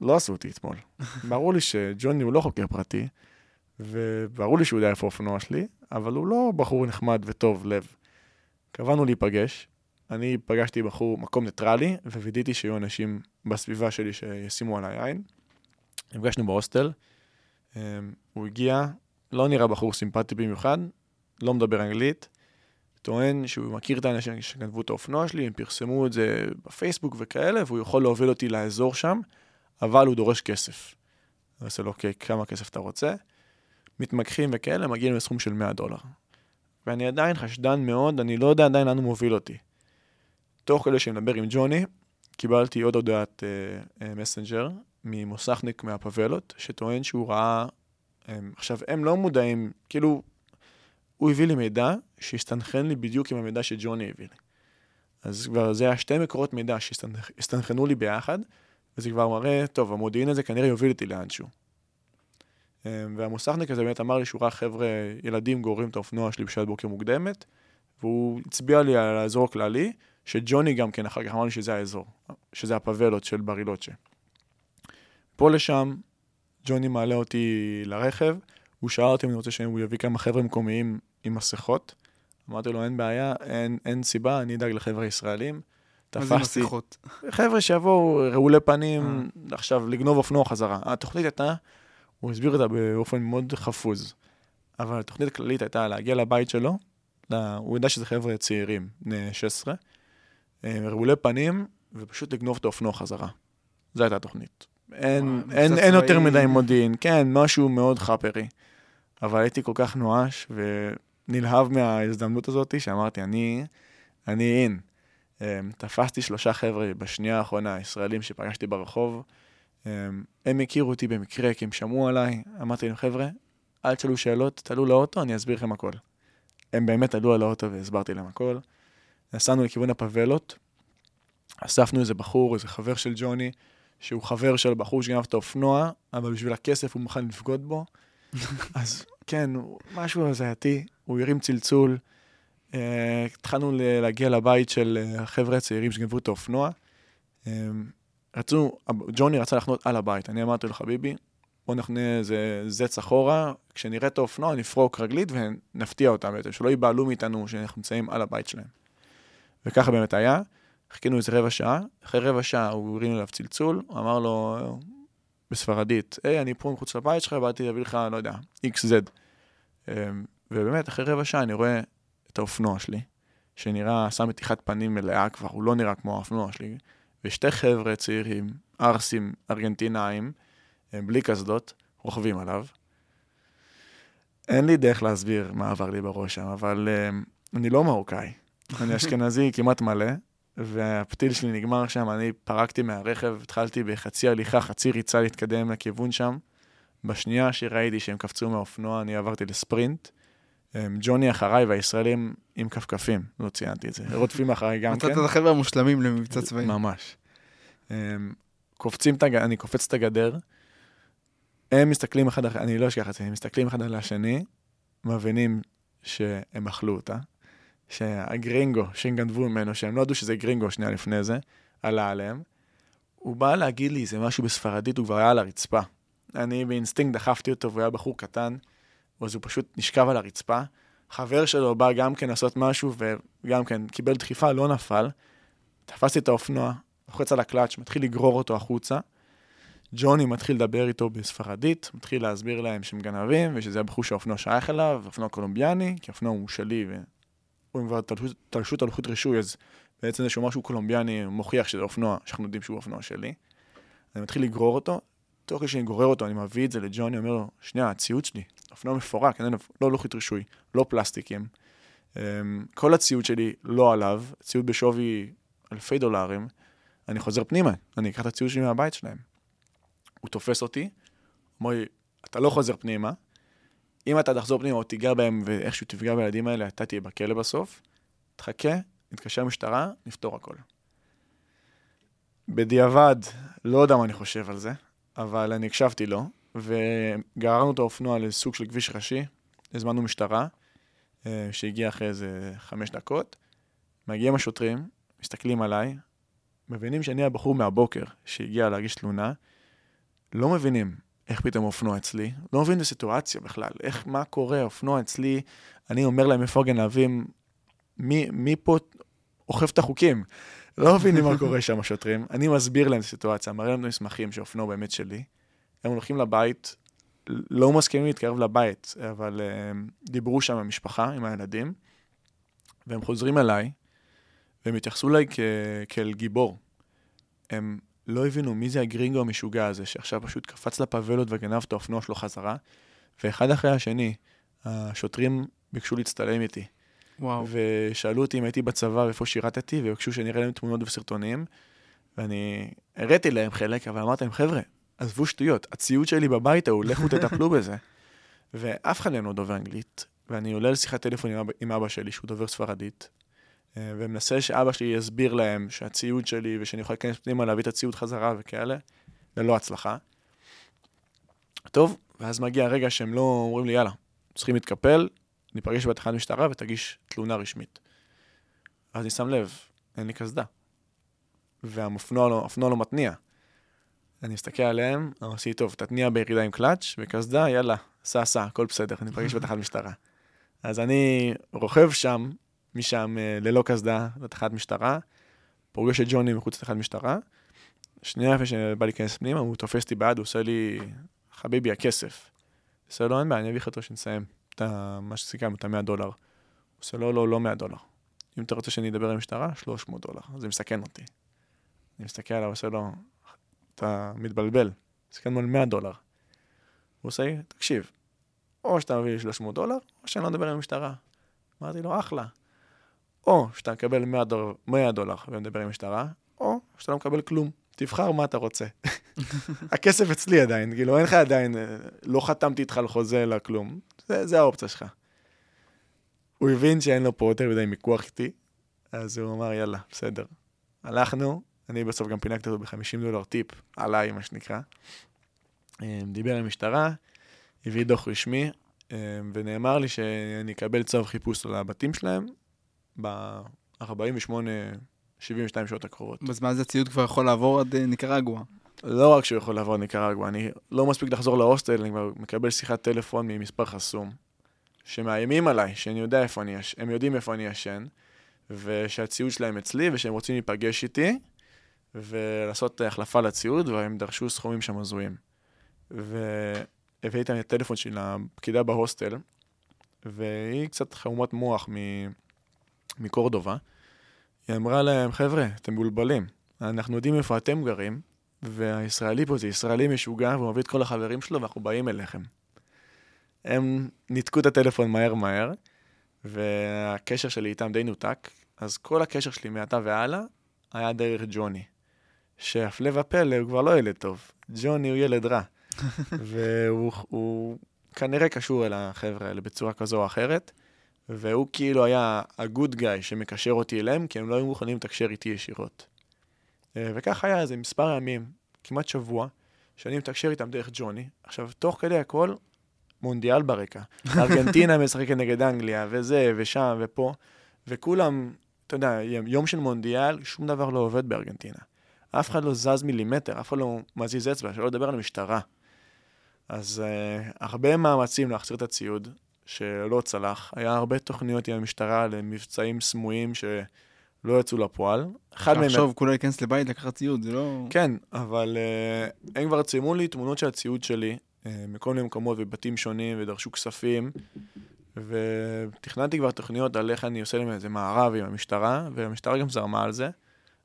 לא עשו אותי אתמול. ברור לי שג'וני הוא לא חוקר פרטי, וברור לי שהוא יודע איפה האופנוע שלי, אבל הוא לא בחור נחמד וטוב לב. קבענו להיפגש, אני פגשתי בחור, מקום ניטרלי, ווידאתי שיהיו אנשים בסביבה שלי שישימו עליי עין. נפגשנו בהוסטל, אמ, הוא הגיע, לא נראה בחור סימפטי במיוחד, לא מדבר אנגלית, טוען שהוא מכיר את האנשים שגנבו את האופנוע שלי, הם פרסמו את זה בפייסבוק וכאלה, והוא יכול להוביל אותי לאזור שם, אבל הוא דורש כסף. אני עושה לו, אוקיי, כמה כסף אתה רוצה? מתמקחים וכאלה, מגיעים לסכום של 100 דולר. ואני עדיין חשדן מאוד, אני לא יודע עדיין לאן הוא מוביל אותי. תוך כדי שאני מדבר עם ג'וני, קיבלתי עוד הודעת אה, אה, מסנג'ר ממוסכניק מהפבלות, שטוען שהוא ראה... אה, עכשיו, הם לא מודעים, כאילו, הוא הביא לי מידע שהסתנכרן לי בדיוק עם המידע שג'וני הביא לי. אז כבר זה היה שתי מקורות מידע שהסתנכרנו לי ביחד, וזה כבר מראה, טוב, המודיעין הזה כנראה יוביל אותי לאנשהו. אמ, והמוסכניק הזה באמת אמר לי שהוא ראה חבר'ה, ילדים גוררים את האופנוע שלי בשעת בוקר מוקדמת, והוא הצביע לי על האזור הכללי, שג'וני גם כן אחר כך אמר לי שזה האזור, שזה הפאבלות של ברילוצ'ה. פה לשם, ג'וני מעלה אותי לרכב, הוא שאל אותי אם אני רוצה שהוא יביא כמה חבר'ה מקומיים עם מסכות. אמרתי לו, אין בעיה, אין, אין סיבה, אני אדאג לחבר'ה ישראלים. מה זה תפסתי, מסכות? חבר'ה שיבואו רעולי פנים, עכשיו לגנוב אופנוע חזרה. התוכנית הייתה, הוא הסביר אותה באופן מאוד חפוז, אבל התוכנית הכללית הייתה להגיע לבית שלו, לה, הוא ידע שזה חבר'ה צעירים, בני 16, אה, רעולי פנים, ופשוט לגנוב את האופנוע חזרה. זו הייתה התוכנית. אין, וואי, אין, אין יותר. מדי מודיעין, כן, משהו מאוד חאפרי. אבל הייתי כל כך נואש ונלהב מההזדמנות הזאת, שאמרתי, אני, אני אין. אמ, תפסתי שלושה חבר'ה בשנייה האחרונה, ישראלים שפגשתי ברחוב. אמ, הם הכירו אותי במקרה, כי הם שמעו עליי. אמרתי להם, חבר'ה, אל תשאלו שאלות, תעלו לאוטו, אני אסביר לכם הכל. הם באמת עלו על האוטו והסברתי להם הכל. נסענו לכיוון הפאבלות, אספנו איזה בחור, איזה חבר של ג'וני, שהוא חבר של בחור שגנב את האופנוע, אבל בשביל הכסף הוא מוכן לבגוד בו. אז כן, משהו הזייתי, הוא הרים צלצול. אה, התחלנו להגיע לבית של אה, החבר'ה הצעירים שגנבו את האופנוע. אה, רצו, ג'וני רצה לחנות על הבית. אני אמרתי לו, חביבי, בוא נכנה איזה זץ אחורה, כשנראה את האופנוע נפרוק רגלית ונפתיע אותם בעצם, שלא ייבהלו מאיתנו שאנחנו נמצאים על הבית שלהם. וככה באמת היה. חיכינו איזה רבע שעה, אחרי רבע שעה הוא הרים אליו צלצול, אמר לו בספרדית, היי, אני פה מחוץ לבית שלך, באתי להביא לך, לא יודע, XZ. אמ, ובאמת, אחרי רבע שעה אני רואה את האופנוע שלי, שנראה, עשה מתיחת פנים מלאה כבר, הוא לא נראה כמו האופנוע שלי, ושתי חבר'ה צעירים, ערסים ארגנטינאים, בלי קסדות, רוכבים עליו. אין לי דרך להסביר מה עבר לי בראש שם, אבל אמ, אני לא מרוקאי. אני אשכנזי כמעט מלא, והפתיל שלי נגמר שם, אני פרקתי מהרכב, התחלתי בחצי הליכה, חצי ריצה להתקדם לכיוון שם. בשנייה שראיתי שהם קפצו מהאופנוע, אני עברתי לספרינט. ג'וני אחריי והישראלים עם כפכפים, לא ציינתי את זה. רודפים אחריי גם כן. מצאת את החבר'ה המושלמים למבצע צבאי. ממש. קופצים אני קופץ את הגדר, הם מסתכלים אחד אחרי, אני לא אשכח את זה, הם מסתכלים אחד על השני, מבינים שהם אכלו אותה, שה gringo שהם גנבו ממנו, שהם לא ידעו שזה gringo שנייה לפני זה, עלה עליהם. הוא בא להגיד לי איזה משהו בספרדית, הוא כבר היה על הרצפה. אני באינסטינקט דחפתי אותו, והוא היה בחור קטן, אז הוא פשוט נשכב על הרצפה. חבר שלו בא גם כן לעשות משהו, וגם כן קיבל דחיפה, לא נפל. תפסתי את האופנוע, לוחץ על הקלאץ', מתחיל לגרור אותו החוצה. ג'וני מתחיל לדבר איתו בספרדית, מתחיל להסביר להם שהם גנבים, ושזה הבחור שהאופנוע שייך אליו, אופנוע קולומביאני, כי האופנוע הוא שלי, והוא כבר תלשו- תלשו את הלוחית רישוי, אז בעצם זה שהוא משהו קולומביאני מוכיח שזה אופנוע, שאנחנו יודעים שהוא אופנוע שלי. אני מתחיל לגרור אותו, תוך כדי שאני גורר אותו, אני מביא את זה לג'וני, אומר לו, שנייה, הציוד שלי, אופנוע מפורק, אין, לא לוחית רישוי, לא פלסטיקים. אמ, כל הציוד שלי לא עליו, ציוד בשווי אלפי דולרים, אני חוזר פנימה, אני אקח את הציוד שלי מהבית שלהם. הוא תופס אותי, אומר לי, אתה לא חוזר פנימה, אם אתה תחזור פנימה או תיגע בהם ואיכשהו תפגע בילדים האלה, אתה תהיה בכלא בסוף, תחכה, נתקשר למשטרה, נפתור הכל. בדיעבד, לא יודע מה אני חושב על זה, אבל אני הקשבתי לו, וגררנו את האופנוע לסוג של כביש ראשי, הזמנו משטרה, אה, שהגיעה אחרי איזה חמש דקות, מגיעים השוטרים, מסתכלים עליי, מבינים שאני הבחור מהבוקר שהגיע להגיש תלונה, לא מבינים איך פתאום אופנוע אצלי, לא מבין את הסיטואציה בכלל, איך, מה קורה, אופנוע אצלי, אני אומר להם איפה הגנבים, מי, מי פה אוכף את החוקים? לא מבינים מה קורה שם השוטרים, אני מסביר להם את הסיטואציה, מראה להם את המסמכים שהאופנוע באמת שלי, הם הולכים לבית, לא מסכימים להתקרב לבית, אבל uh, דיברו שם המשפחה, עם הילדים, והם חוזרים אליי, והם התייחסו אליי כ- כאל גיבור. הם לא הבינו מי זה הגרינגו המשוגע הזה, שעכשיו פשוט קפץ לפאבלות וגנב את האופנוע שלו חזרה, ואחד אחרי השני, השוטרים ביקשו להצטלם איתי. וואו. ושאלו אותי אם הייתי בצבא ואיפה שירתתי, וביקשו שאני אראה להם תמונות וסרטונים, ואני הראיתי להם חלק, אבל אמרתי להם, חבר'ה, עזבו שטויות, הציוד שלי בבית ההוא, לכו תטפלו בזה. ואף אחד מהם לא דובר אנגלית, ואני עולה לשיחת טלפון עם אבא, עם אבא שלי, שהוא דובר ספרדית, ומנסה שאבא שלי יסביר להם שהציוד שלי, ושאני יכול להיכנס פנימה, להביא את הציוד חזרה וכאלה, ללא הצלחה. טוב, ואז מגיע הרגע שהם לא אומרים לי, יאללה, צריכים להתקפל, ניפגש בתחנת משטרה ותגיש תלונה רשמית. אז אני שם לב, אין לי קסדה. והאופנוע לא, לא מתניע. אני מסתכל עליהם, אמרתי, טוב, תתניע בירידה עם קלאץ' וקסדה, יאללה, סע, סע, הכל בסדר, אני אפגש בתחנת משטרה. אז אני רוכב שם, משם אה, ללא קסדה, לתחנת משטרה, פוגש את ג'וני מחוץ לתחנת משטרה. שנייה לפני שבא להיכנס פנימה, הוא תופס אותי ביד, הוא עושה לי, חביבי, הכסף. עושה לו, אין בעיה, אני אביא לך אותו שנסיים את מה שסיכמנו, את ה-100 דולר. הוא עושה, לא, לא, לא 100 דולר. אם אתה רוצה שאני אדבר עם משטרה, 300 דולר. זה מסכן אותי. אני מסתכל עליו, עושה לו, אתה מתבלבל, מסתכל על 100 דולר. הוא עושה לי, תקשיב, או שאתה מביא לי 300 דולר, או שאני לא מדבר עם המשטרה. אמרתי לו, אחלה. או שאתה מקבל 100 דולר, 100 דולר ומדבר עם המשטרה, או שאתה לא מקבל כלום. תבחר מה אתה רוצה. הכסף אצלי עדיין, כאילו, אין לך עדיין, אה, לא חתמתי איתך על חוזה אלא כלום. זה, זה האופציה שלך. הוא הבין שאין לו פה יותר מדי מיקוח איתי, אז הוא אמר, יאללה, בסדר. הלכנו, אני בסוף גם פינקתי אותו ב-50 דולר טיפ, עליי, מה שנקרא. אה, דיבר עם המשטרה, הביא דוח רשמי, אה, ונאמר לי שאני אקבל צו חיפוש על הבתים שלהם ב-48, 72 שעות הקרובות. בזמן הזה הציוד כבר יכול לעבור עד אה, ניקרגואה. לא רק שהוא יכול לעבור עד ניקרגואה, אני לא מספיק לחזור להוסטל, אני כבר מקבל שיחת טלפון ממספר חסום, שמאיימים עליי, שאני יודע איפה אני ישן, הם יודעים איפה אני ישן, ושהציוד שלהם אצלי, ושהם רוצים להיפגש איתי, ולעשות החלפה לציוד, והם דרשו סכומים שם הזויים. והבאתי את הטלפון שלי לפקידה בהוסטל, והיא קצת חמומת מוח מקורדובה. היא אמרה להם, חבר'ה, אתם מבולבלים. אנחנו יודעים איפה אתם גרים, והישראלי פה זה ישראלי משוגע, והוא מביא את כל החברים שלו, ואנחנו באים אליכם. הם ניתקו את הטלפון מהר מהר, והקשר שלי איתם די נותק, אז כל הקשר שלי מעתה והלאה היה דרך ג'וני. שהפלא ופלא, הוא כבר לא ילד טוב. ג'וני הוא ילד רע. והוא הוא כנראה קשור אל החבר'ה האלה בצורה כזו או אחרת, והוא כאילו היה הגוד גאי שמקשר אותי אליהם, כי הם לא היו מוכנים לתקשר איתי ישירות. אה, וכך היה איזה מספר ימים, כמעט שבוע, שאני מתקשר איתם דרך ג'וני. עכשיו, תוך כדי הכל, מונדיאל ברקע. ארגנטינה משחקת נגד אנגליה, וזה, ושם, ופה, וכולם, אתה יודע, יום של מונדיאל, שום דבר לא עובד בארגנטינה. אף אחד לא זז מילימטר, אף אחד לא מזיז אצבע, שלא לדבר על המשטרה. אז uh, הרבה מאמצים להחזיר את הציוד, שלא צלח. היה הרבה תוכניות עם המשטרה למבצעים סמויים שלא יצאו לפועל. אחד מהם... עכשיו כולה להיכנס לבית לקחת ציוד, זה לא... כן, אבל uh, הם כבר ציימו לי תמונות של הציוד שלי, uh, מכל מיני מקומות ובתים שונים, ודרשו כספים. ותכננתי כבר תוכניות על איך אני עושה להם איזה מערב עם המשטרה, והמשטרה גם זרמה על זה.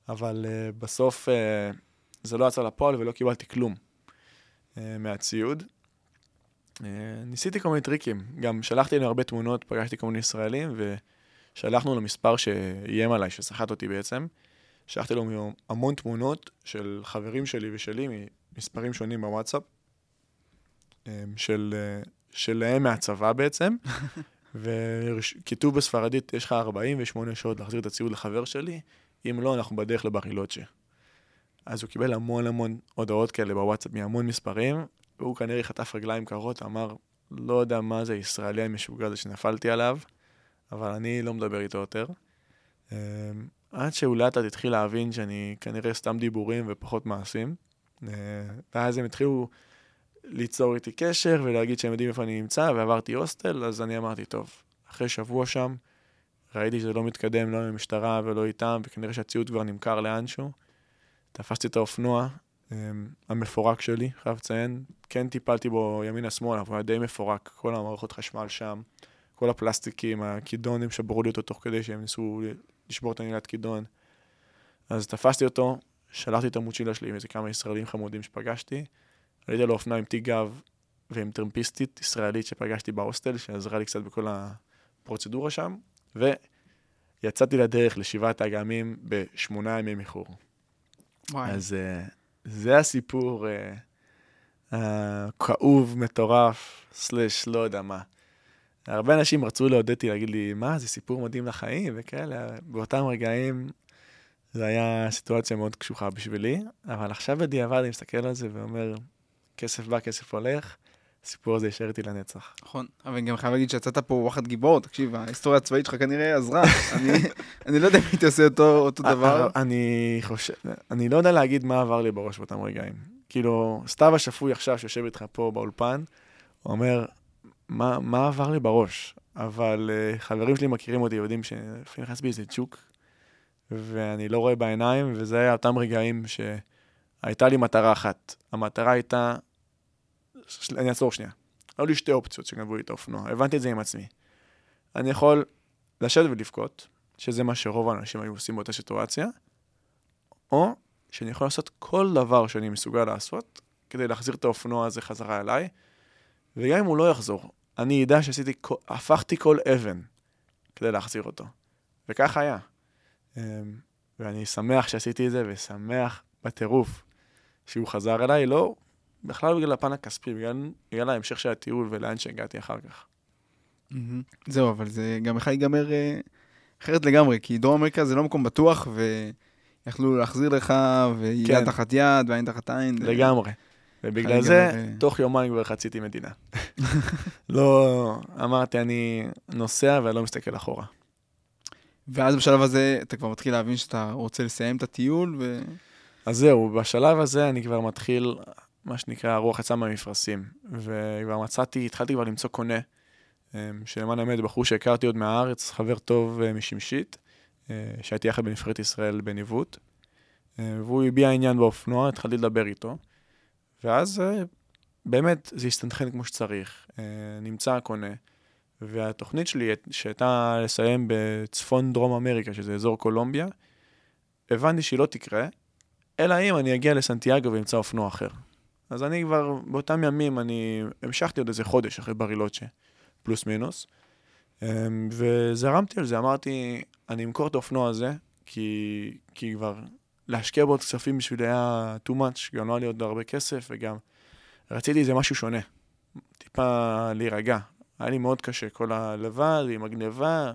אבל uh, בסוף uh, זה לא יצא לפועל ולא קיבלתי כלום uh, מהציוד. Uh, ניסיתי כל מיני טריקים, גם שלחתי להם הרבה תמונות, פגשתי כל מיני ישראלים, ושלחנו לו מספר שאיים עליי, שסחט אותי בעצם. שלחתי לו המון תמונות של חברים שלי ושלי ממספרים שונים בוואטסאפ, של, שלהם מהצבא בעצם, וכיתוב בספרדית, יש לך 48 שעות להחזיר את הציוד לחבר שלי, אם לא, אנחנו בדרך לברילוצ'ה. אז הוא קיבל המון המון הודעות כאלה בוואטסאפ מהמון מספרים, והוא כנראה חטף רגליים קרות, אמר, לא יודע מה זה הישראלי המשוגע הזה שנפלתי עליו, אבל אני לא מדבר איתו יותר. אמ, עד שהוא לאט לאט התחיל להבין שאני כנראה סתם דיבורים ופחות מעשים. אה, ואז הם התחילו ליצור איתי קשר ולהגיד שהם יודעים איפה אני נמצא, ועברתי הוסטל, אז אני אמרתי, טוב, אחרי שבוע שם, ראיתי שזה לא מתקדם, לא עם המשטרה ולא איתם, וכנראה שהציוד כבר נמכר לאנשהו. תפסתי את האופנוע אמ, המפורק שלי, חייב לציין, כן טיפלתי בו ימינה-שמאלה, אבל היה די מפורק, כל המערכות חשמל שם, כל הפלסטיקים, הכידונים שברו לי אותו תוך כדי שהם ניסו לשבור את הנהלת כידון. אז תפסתי אותו, שלחתי את המוצ'ילה שלי עם איזה כמה ישראלים חמודים שפגשתי, עליתי על האופנוע עם תיק גב ועם טרמפיסטית ישראלית שפגשתי בהוסטל, שעזרה לי קצת בכל הפרוצדורה שם, ויצאתי לדרך לשבעת האגמים בשמונה ימי איחור. אז uh, זה הסיפור uh, כאוב, מטורף, סלש, לא יודע מה. הרבה אנשים רצו לעודד אותי, להגיד לי, מה, זה סיפור מדהים לחיים וכאלה. באותם רגעים זו הייתה סיטואציה מאוד קשוחה בשבילי, אבל עכשיו בדיעבד אני מסתכל על זה ואומר, כסף בא, כסף הולך, הסיפור הזה יישאר איתי לנצח. נכון, אבל אני גם חייב להגיד שיצאת פה וואחד גיבור, תקשיב, ההיסטוריה הצבאית שלך כנראה עזרה. אני, לא יודע אם הייתי עושה אותו, דבר. אני חושב, אני לא יודע להגיד מה עבר לי בראש באותם רגעים. כאילו, סתיו השפוי עכשיו, שיושב איתך פה באולפן, הוא אומר, מה, עבר לי בראש? אבל uh, חברים שלי מכירים אותי, יודעים שלפעמים נכנס בי איזה צ'וק, ואני לא רואה בעיניים, וזה היה אותם רגעים שהייתה לי מטרה אחת. המטרה הייתה, אני אעצור שנייה. היו לי שתי אופציות שגנבו לי את האופנוע, הבנתי את זה עם עצמי. אני יכול לשבת ולבכות, שזה מה שרוב האנשים היו עושים באותה סיטואציה, או שאני יכול לעשות כל דבר שאני מסוגל לעשות כדי להחזיר את האופנוע הזה חזרה אליי, וגם אם הוא לא יחזור, אני אדע שעשיתי, הפכתי כל אבן כדי להחזיר אותו. וכך היה. אמ, ואני שמח שעשיתי את זה, ושמח בטירוף שהוא חזר אליי, לא בכלל בגלל הפן הכספי, בגלל, בגלל ההמשך של הטיול ולאן שהגעתי אחר כך. זהו, אבל זה גם יכול להיגמר אה, אחרת לגמרי, כי דרום אמריקה זה לא מקום בטוח, ויכלו להחזיר לך, ויד כן. תחת יד, ועין תחת עין. לגמרי. ובגלל זה, לגמרי... תוך יומיים כבר חציתי מדינה. לא, אמרתי, אני נוסע ולא מסתכל אחורה. ואז בשלב הזה אתה כבר מתחיל להבין שאתה רוצה לסיים את הטיול, ו... אז זהו, בשלב הזה אני כבר מתחיל, מה שנקרא, הרוח יצאה מהמפרשים. וכבר מצאתי, התחלתי כבר למצוא קונה, אמ, שלמען האמת, בחור שהכרתי עוד מהארץ, חבר טוב אה, משמשית, אה, שהייתי יחד בנבחרת ישראל בניווט. אה, והוא הביע עניין באופנוע, התחלתי לדבר איתו. ואז באמת זה הסתנכן כמו שצריך. נמצא הקונה, והתוכנית שלי, שהייתה לסיים בצפון דרום אמריקה, שזה אזור קולומביה, הבנתי שהיא לא תקרה, אלא אם אני אגיע לסנטיאגו ואמצא אופנוע אחר. אז אני כבר, באותם ימים, אני המשכתי עוד איזה חודש אחרי ברילוצ'ה, פלוס מינוס, אמ, וזרמתי על זה, אמרתי, אני אמכור את האופנוע הזה, כי, כי כבר להשקיע בו עוד כספים בשבילי היה too much, גם לא היה לי עוד הרבה כסף, וגם רציתי איזה משהו שונה, טיפה להירגע. היה לי מאוד קשה, כל הלבד, עם הגניבה,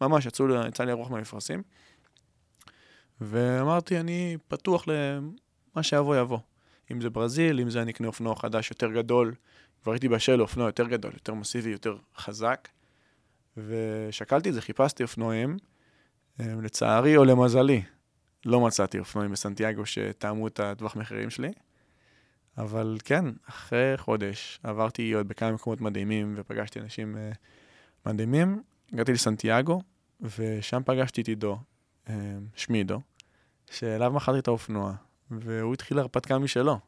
ממש יצאו, יצא לי הרוח מהמפרשים. ואמרתי, אני פתוח למה שיבוא יבוא. אם זה ברזיל, אם זה אני אקנה אופנוע חדש יותר גדול. כבר הייתי בשל לאופנוע יותר גדול, יותר מסיבי, יותר חזק. ושקלתי את זה, חיפשתי אופנועים. אמ, לצערי או למזלי, לא מצאתי אופנועים בסנטיאגו שטעמו את הטווח מחירים שלי. אבל כן, אחרי חודש עברתי עוד בכמה מקומות מדהימים ופגשתי אנשים uh, מדהימים. הגעתי לסנטיאגו, ושם פגשתי את עידו, uh, שמי עידו, שאליו מכרתי את האופנוע, והוא התחיל הרפתקה משלו.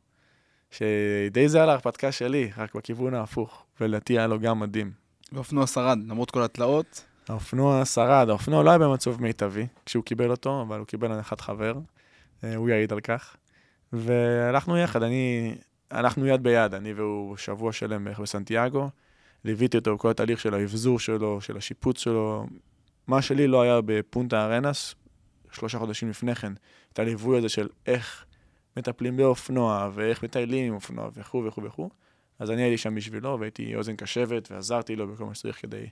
שדי זה על ההרפתקה שלי, רק בכיוון ההפוך, ולדעתי היה לו גם מדהים. והאופנוע שרד, למרות כל התלאות? האופנוע שרד, האופנוע לא היה במצב מיטבי כשהוא קיבל אותו, אבל הוא קיבל הנחת חבר, אה, הוא יעיד על כך. והלכנו יחד, אני, הלכנו יד ביד, אני והוא שבוע שלם בערך בסנטיאגו. ליוויתי אותו בכל התהליך של האבזור שלו, של השיפוץ שלו. מה שלי לא היה בפונטה ארנס, שלושה חודשים לפני כן, את הליווי הזה של איך מטפלים באופנוע, ואיך מטיילים עם אופנוע, וכו' וכו' וכו'. אז אני הייתי שם בשבילו, והייתי אוזן קשבת, ועזרתי לו בכל מה שצריך כדי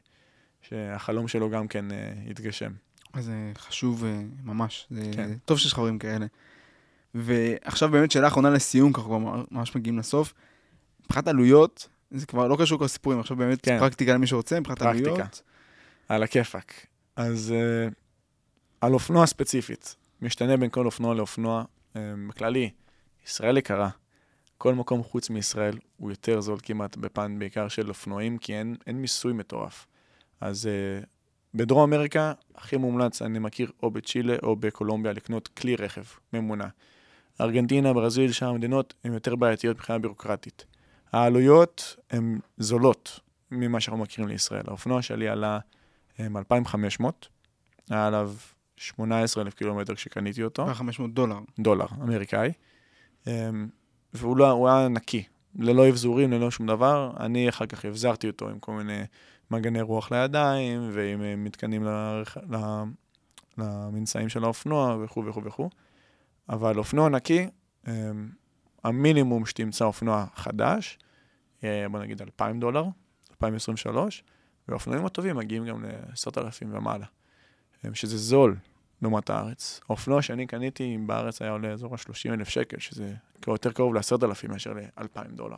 שהחלום שלו גם כן uh, יתגשם. אז זה חשוב uh, ממש, זה כן. טוב שיש חברים כאלה. ועכשיו באמת שאלה אחרונה לסיום, ככה כבר ממש מגיעים לסוף. מבחינת עלויות, זה כבר לא קשור לכל הסיפורים, עכשיו באמת כן. פרקטיקה למי שרוצה, מבחינת פרקטיקה. עלויות. על הכיפאק. אז uh, על אופנוע ספציפית, משתנה בין כל אופנוע לאופנוע. Uh, בכללי, ישראל יקרה. כל מקום חוץ מישראל הוא יותר זול כמעט בפן בעיקר של אופנועים, כי אין, אין מיסוי מטורף. אז uh, בדרום אמריקה, הכי מומלץ, אני מכיר או בצ'ילה או בקולומביה לקנות כלי רכב ממונע. ארגנטינה, ברזיל, שאר המדינות הן יותר בעייתיות מבחינה בירוקרטית. העלויות הן זולות ממה שאנחנו מכירים לישראל. האופנוע שלי עלה 2,500, היה עליו 18,000 קילומטר כשקניתי אותו. 500 דולר. דולר, אמריקאי. והוא לא, היה נקי, ללא אבזורים, ללא שום דבר. אני אחר כך הבזרתי אותו עם כל מיני מגני רוח לידיים, ועם אה, מתקנים לרכ... למנשאים של האופנוע וכו' וכו' וכו'. אבל אופנוע נקי, אמ, המינימום שתמצא אופנוע חדש, בוא נגיד 2,000 דולר, 2023, והאופנועים הטובים מגיעים גם ל-10,000 ומעלה, אמ, שזה זול לעומת הארץ. האופנוע שאני קניתי בארץ היה עולה אזור ה-30,000 שקל, שזה יותר קרוב ל-10,000 מאשר ל-2,000 דולר.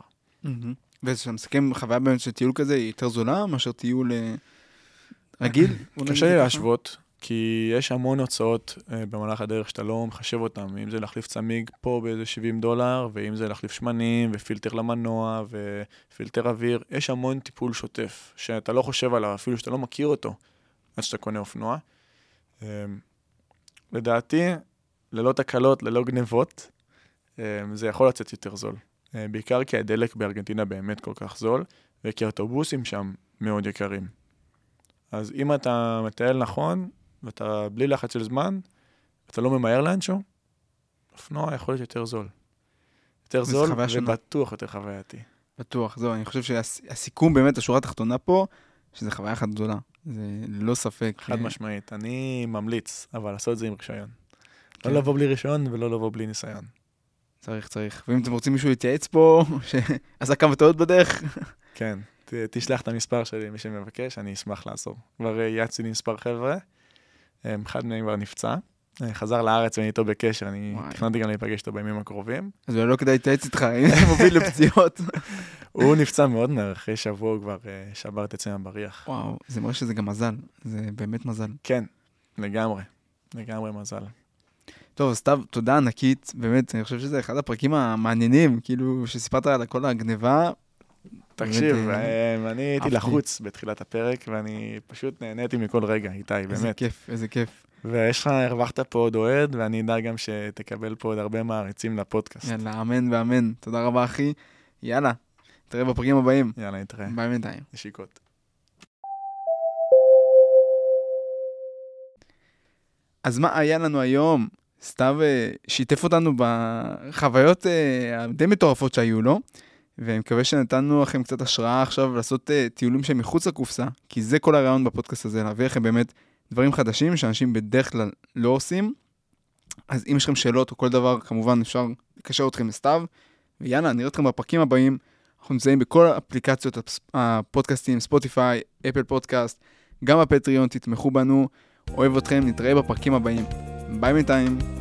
וכשאתה מסכם חוויה באמת של טיול כזה, היא יותר זולה מאשר טיול אה, רגיל? קשה לי. להשוות, כי יש המון הוצאות אה, במהלך הדרך שאתה לא מחשב אותן, אם זה להחליף צמיג פה באיזה 70 דולר, ואם זה להחליף שמנים, ופילטר למנוע, ופילטר אוויר, יש המון טיפול שוטף, שאתה לא חושב עליו, אפילו שאתה לא מכיר אותו, עד שאתה קונה אופנוע. אה, לדעתי, ללא תקלות, ללא גנבות, אה, זה יכול לצאת יותר זול. אה, בעיקר כי הדלק בארגנטינה באמת כל כך זול, וכי האוטובוסים שם מאוד יקרים. אז אם אתה מטייל נכון, ואתה בלי לחץ של זמן, ואתה לא ממהר לאנשהו, אופנוע יכול להיות יותר זול. יותר זול. ובטוח יותר חווייתי. בטוח, זהו, אני חושב שהסיכום באמת, השורה התחתונה פה, שזה חוויה אחת גדולה. זה ללא ספק. חד אה, משמעית. אני ממליץ, אבל לעשות את זה עם רישיון. כן. לא לבוא בלי רישיון ולא לבוא בלי ניסיון. צריך, צריך. ואם אתם רוצים מישהו להתייעץ פה, שעשה כמה טעות בדרך, כן, ת- תשלח את המספר שלי, מי שמבקש, אני אשמח לעזור. כבר אה, יעצתי לי מספר חבר'ה, אחד מהם כבר נפצע, אה, חזר לארץ ואני איתו בקשר, אני. תכננתי גם להיפגש איתו בימים הקרובים. אז לא כדאי להתייעץ איתך, מוביל לפציעות. הוא נפצע מאוד מהר, אחרי שבוע הוא כבר אה, שבר את עצם הבריח. וואו, זה מראה שזה גם מזל. זה באמת מזל. כן, לגמרי, לגמרי מזל. טוב, סתיו, תודה ענקית. באמת, אני חושב שזה אחד הפרקים המעניינים, כאילו, שסיפרת על כל הגניבה. תקשיב, באמת, אה, אה, אני הייתי. לחוץ בתחילת הפרק, ואני פשוט נהניתי מכל רגע, איתי, איזה באמת. כיף, איזה כיף. ויש לך, הרווחת פה עוד אוהד, ואני אדע גם שתקבל פה עוד הרבה מעריצים לפודקאסט. יאללה, אמן ואמן. תודה רבה, אחי. יאללה, נתראה בפרקים הבאים. יאללה, נתראה. ביי בינתיים. נשיקות. אז מה היה לנו היום? סתיו אה, שיתף אותנו בחוויות אה, הדי מטורפות שהיו לו, ואני מקווה שנתנו לכם קצת השראה עכשיו לעשות אה, טיולים שהם מחוץ לקופסה, כי זה כל הרעיון בפודקאסט הזה, להביא לכם באמת דברים חדשים שאנשים בדרך כלל לא עושים. אז אם יש לכם שאלות או כל דבר, כמובן אפשר לקשר אתכם לסתיו, ויאללה, נראה אתכם בפרקים הבאים. אנחנו נמצאים בכל אפליקציות הפודקאסטים, ספוטיפיי, אפל פודקאסט, גם בפטריון, תתמכו בנו. אוהב אתכם, נתראה בפרקים הבאים. ביי בינתיים.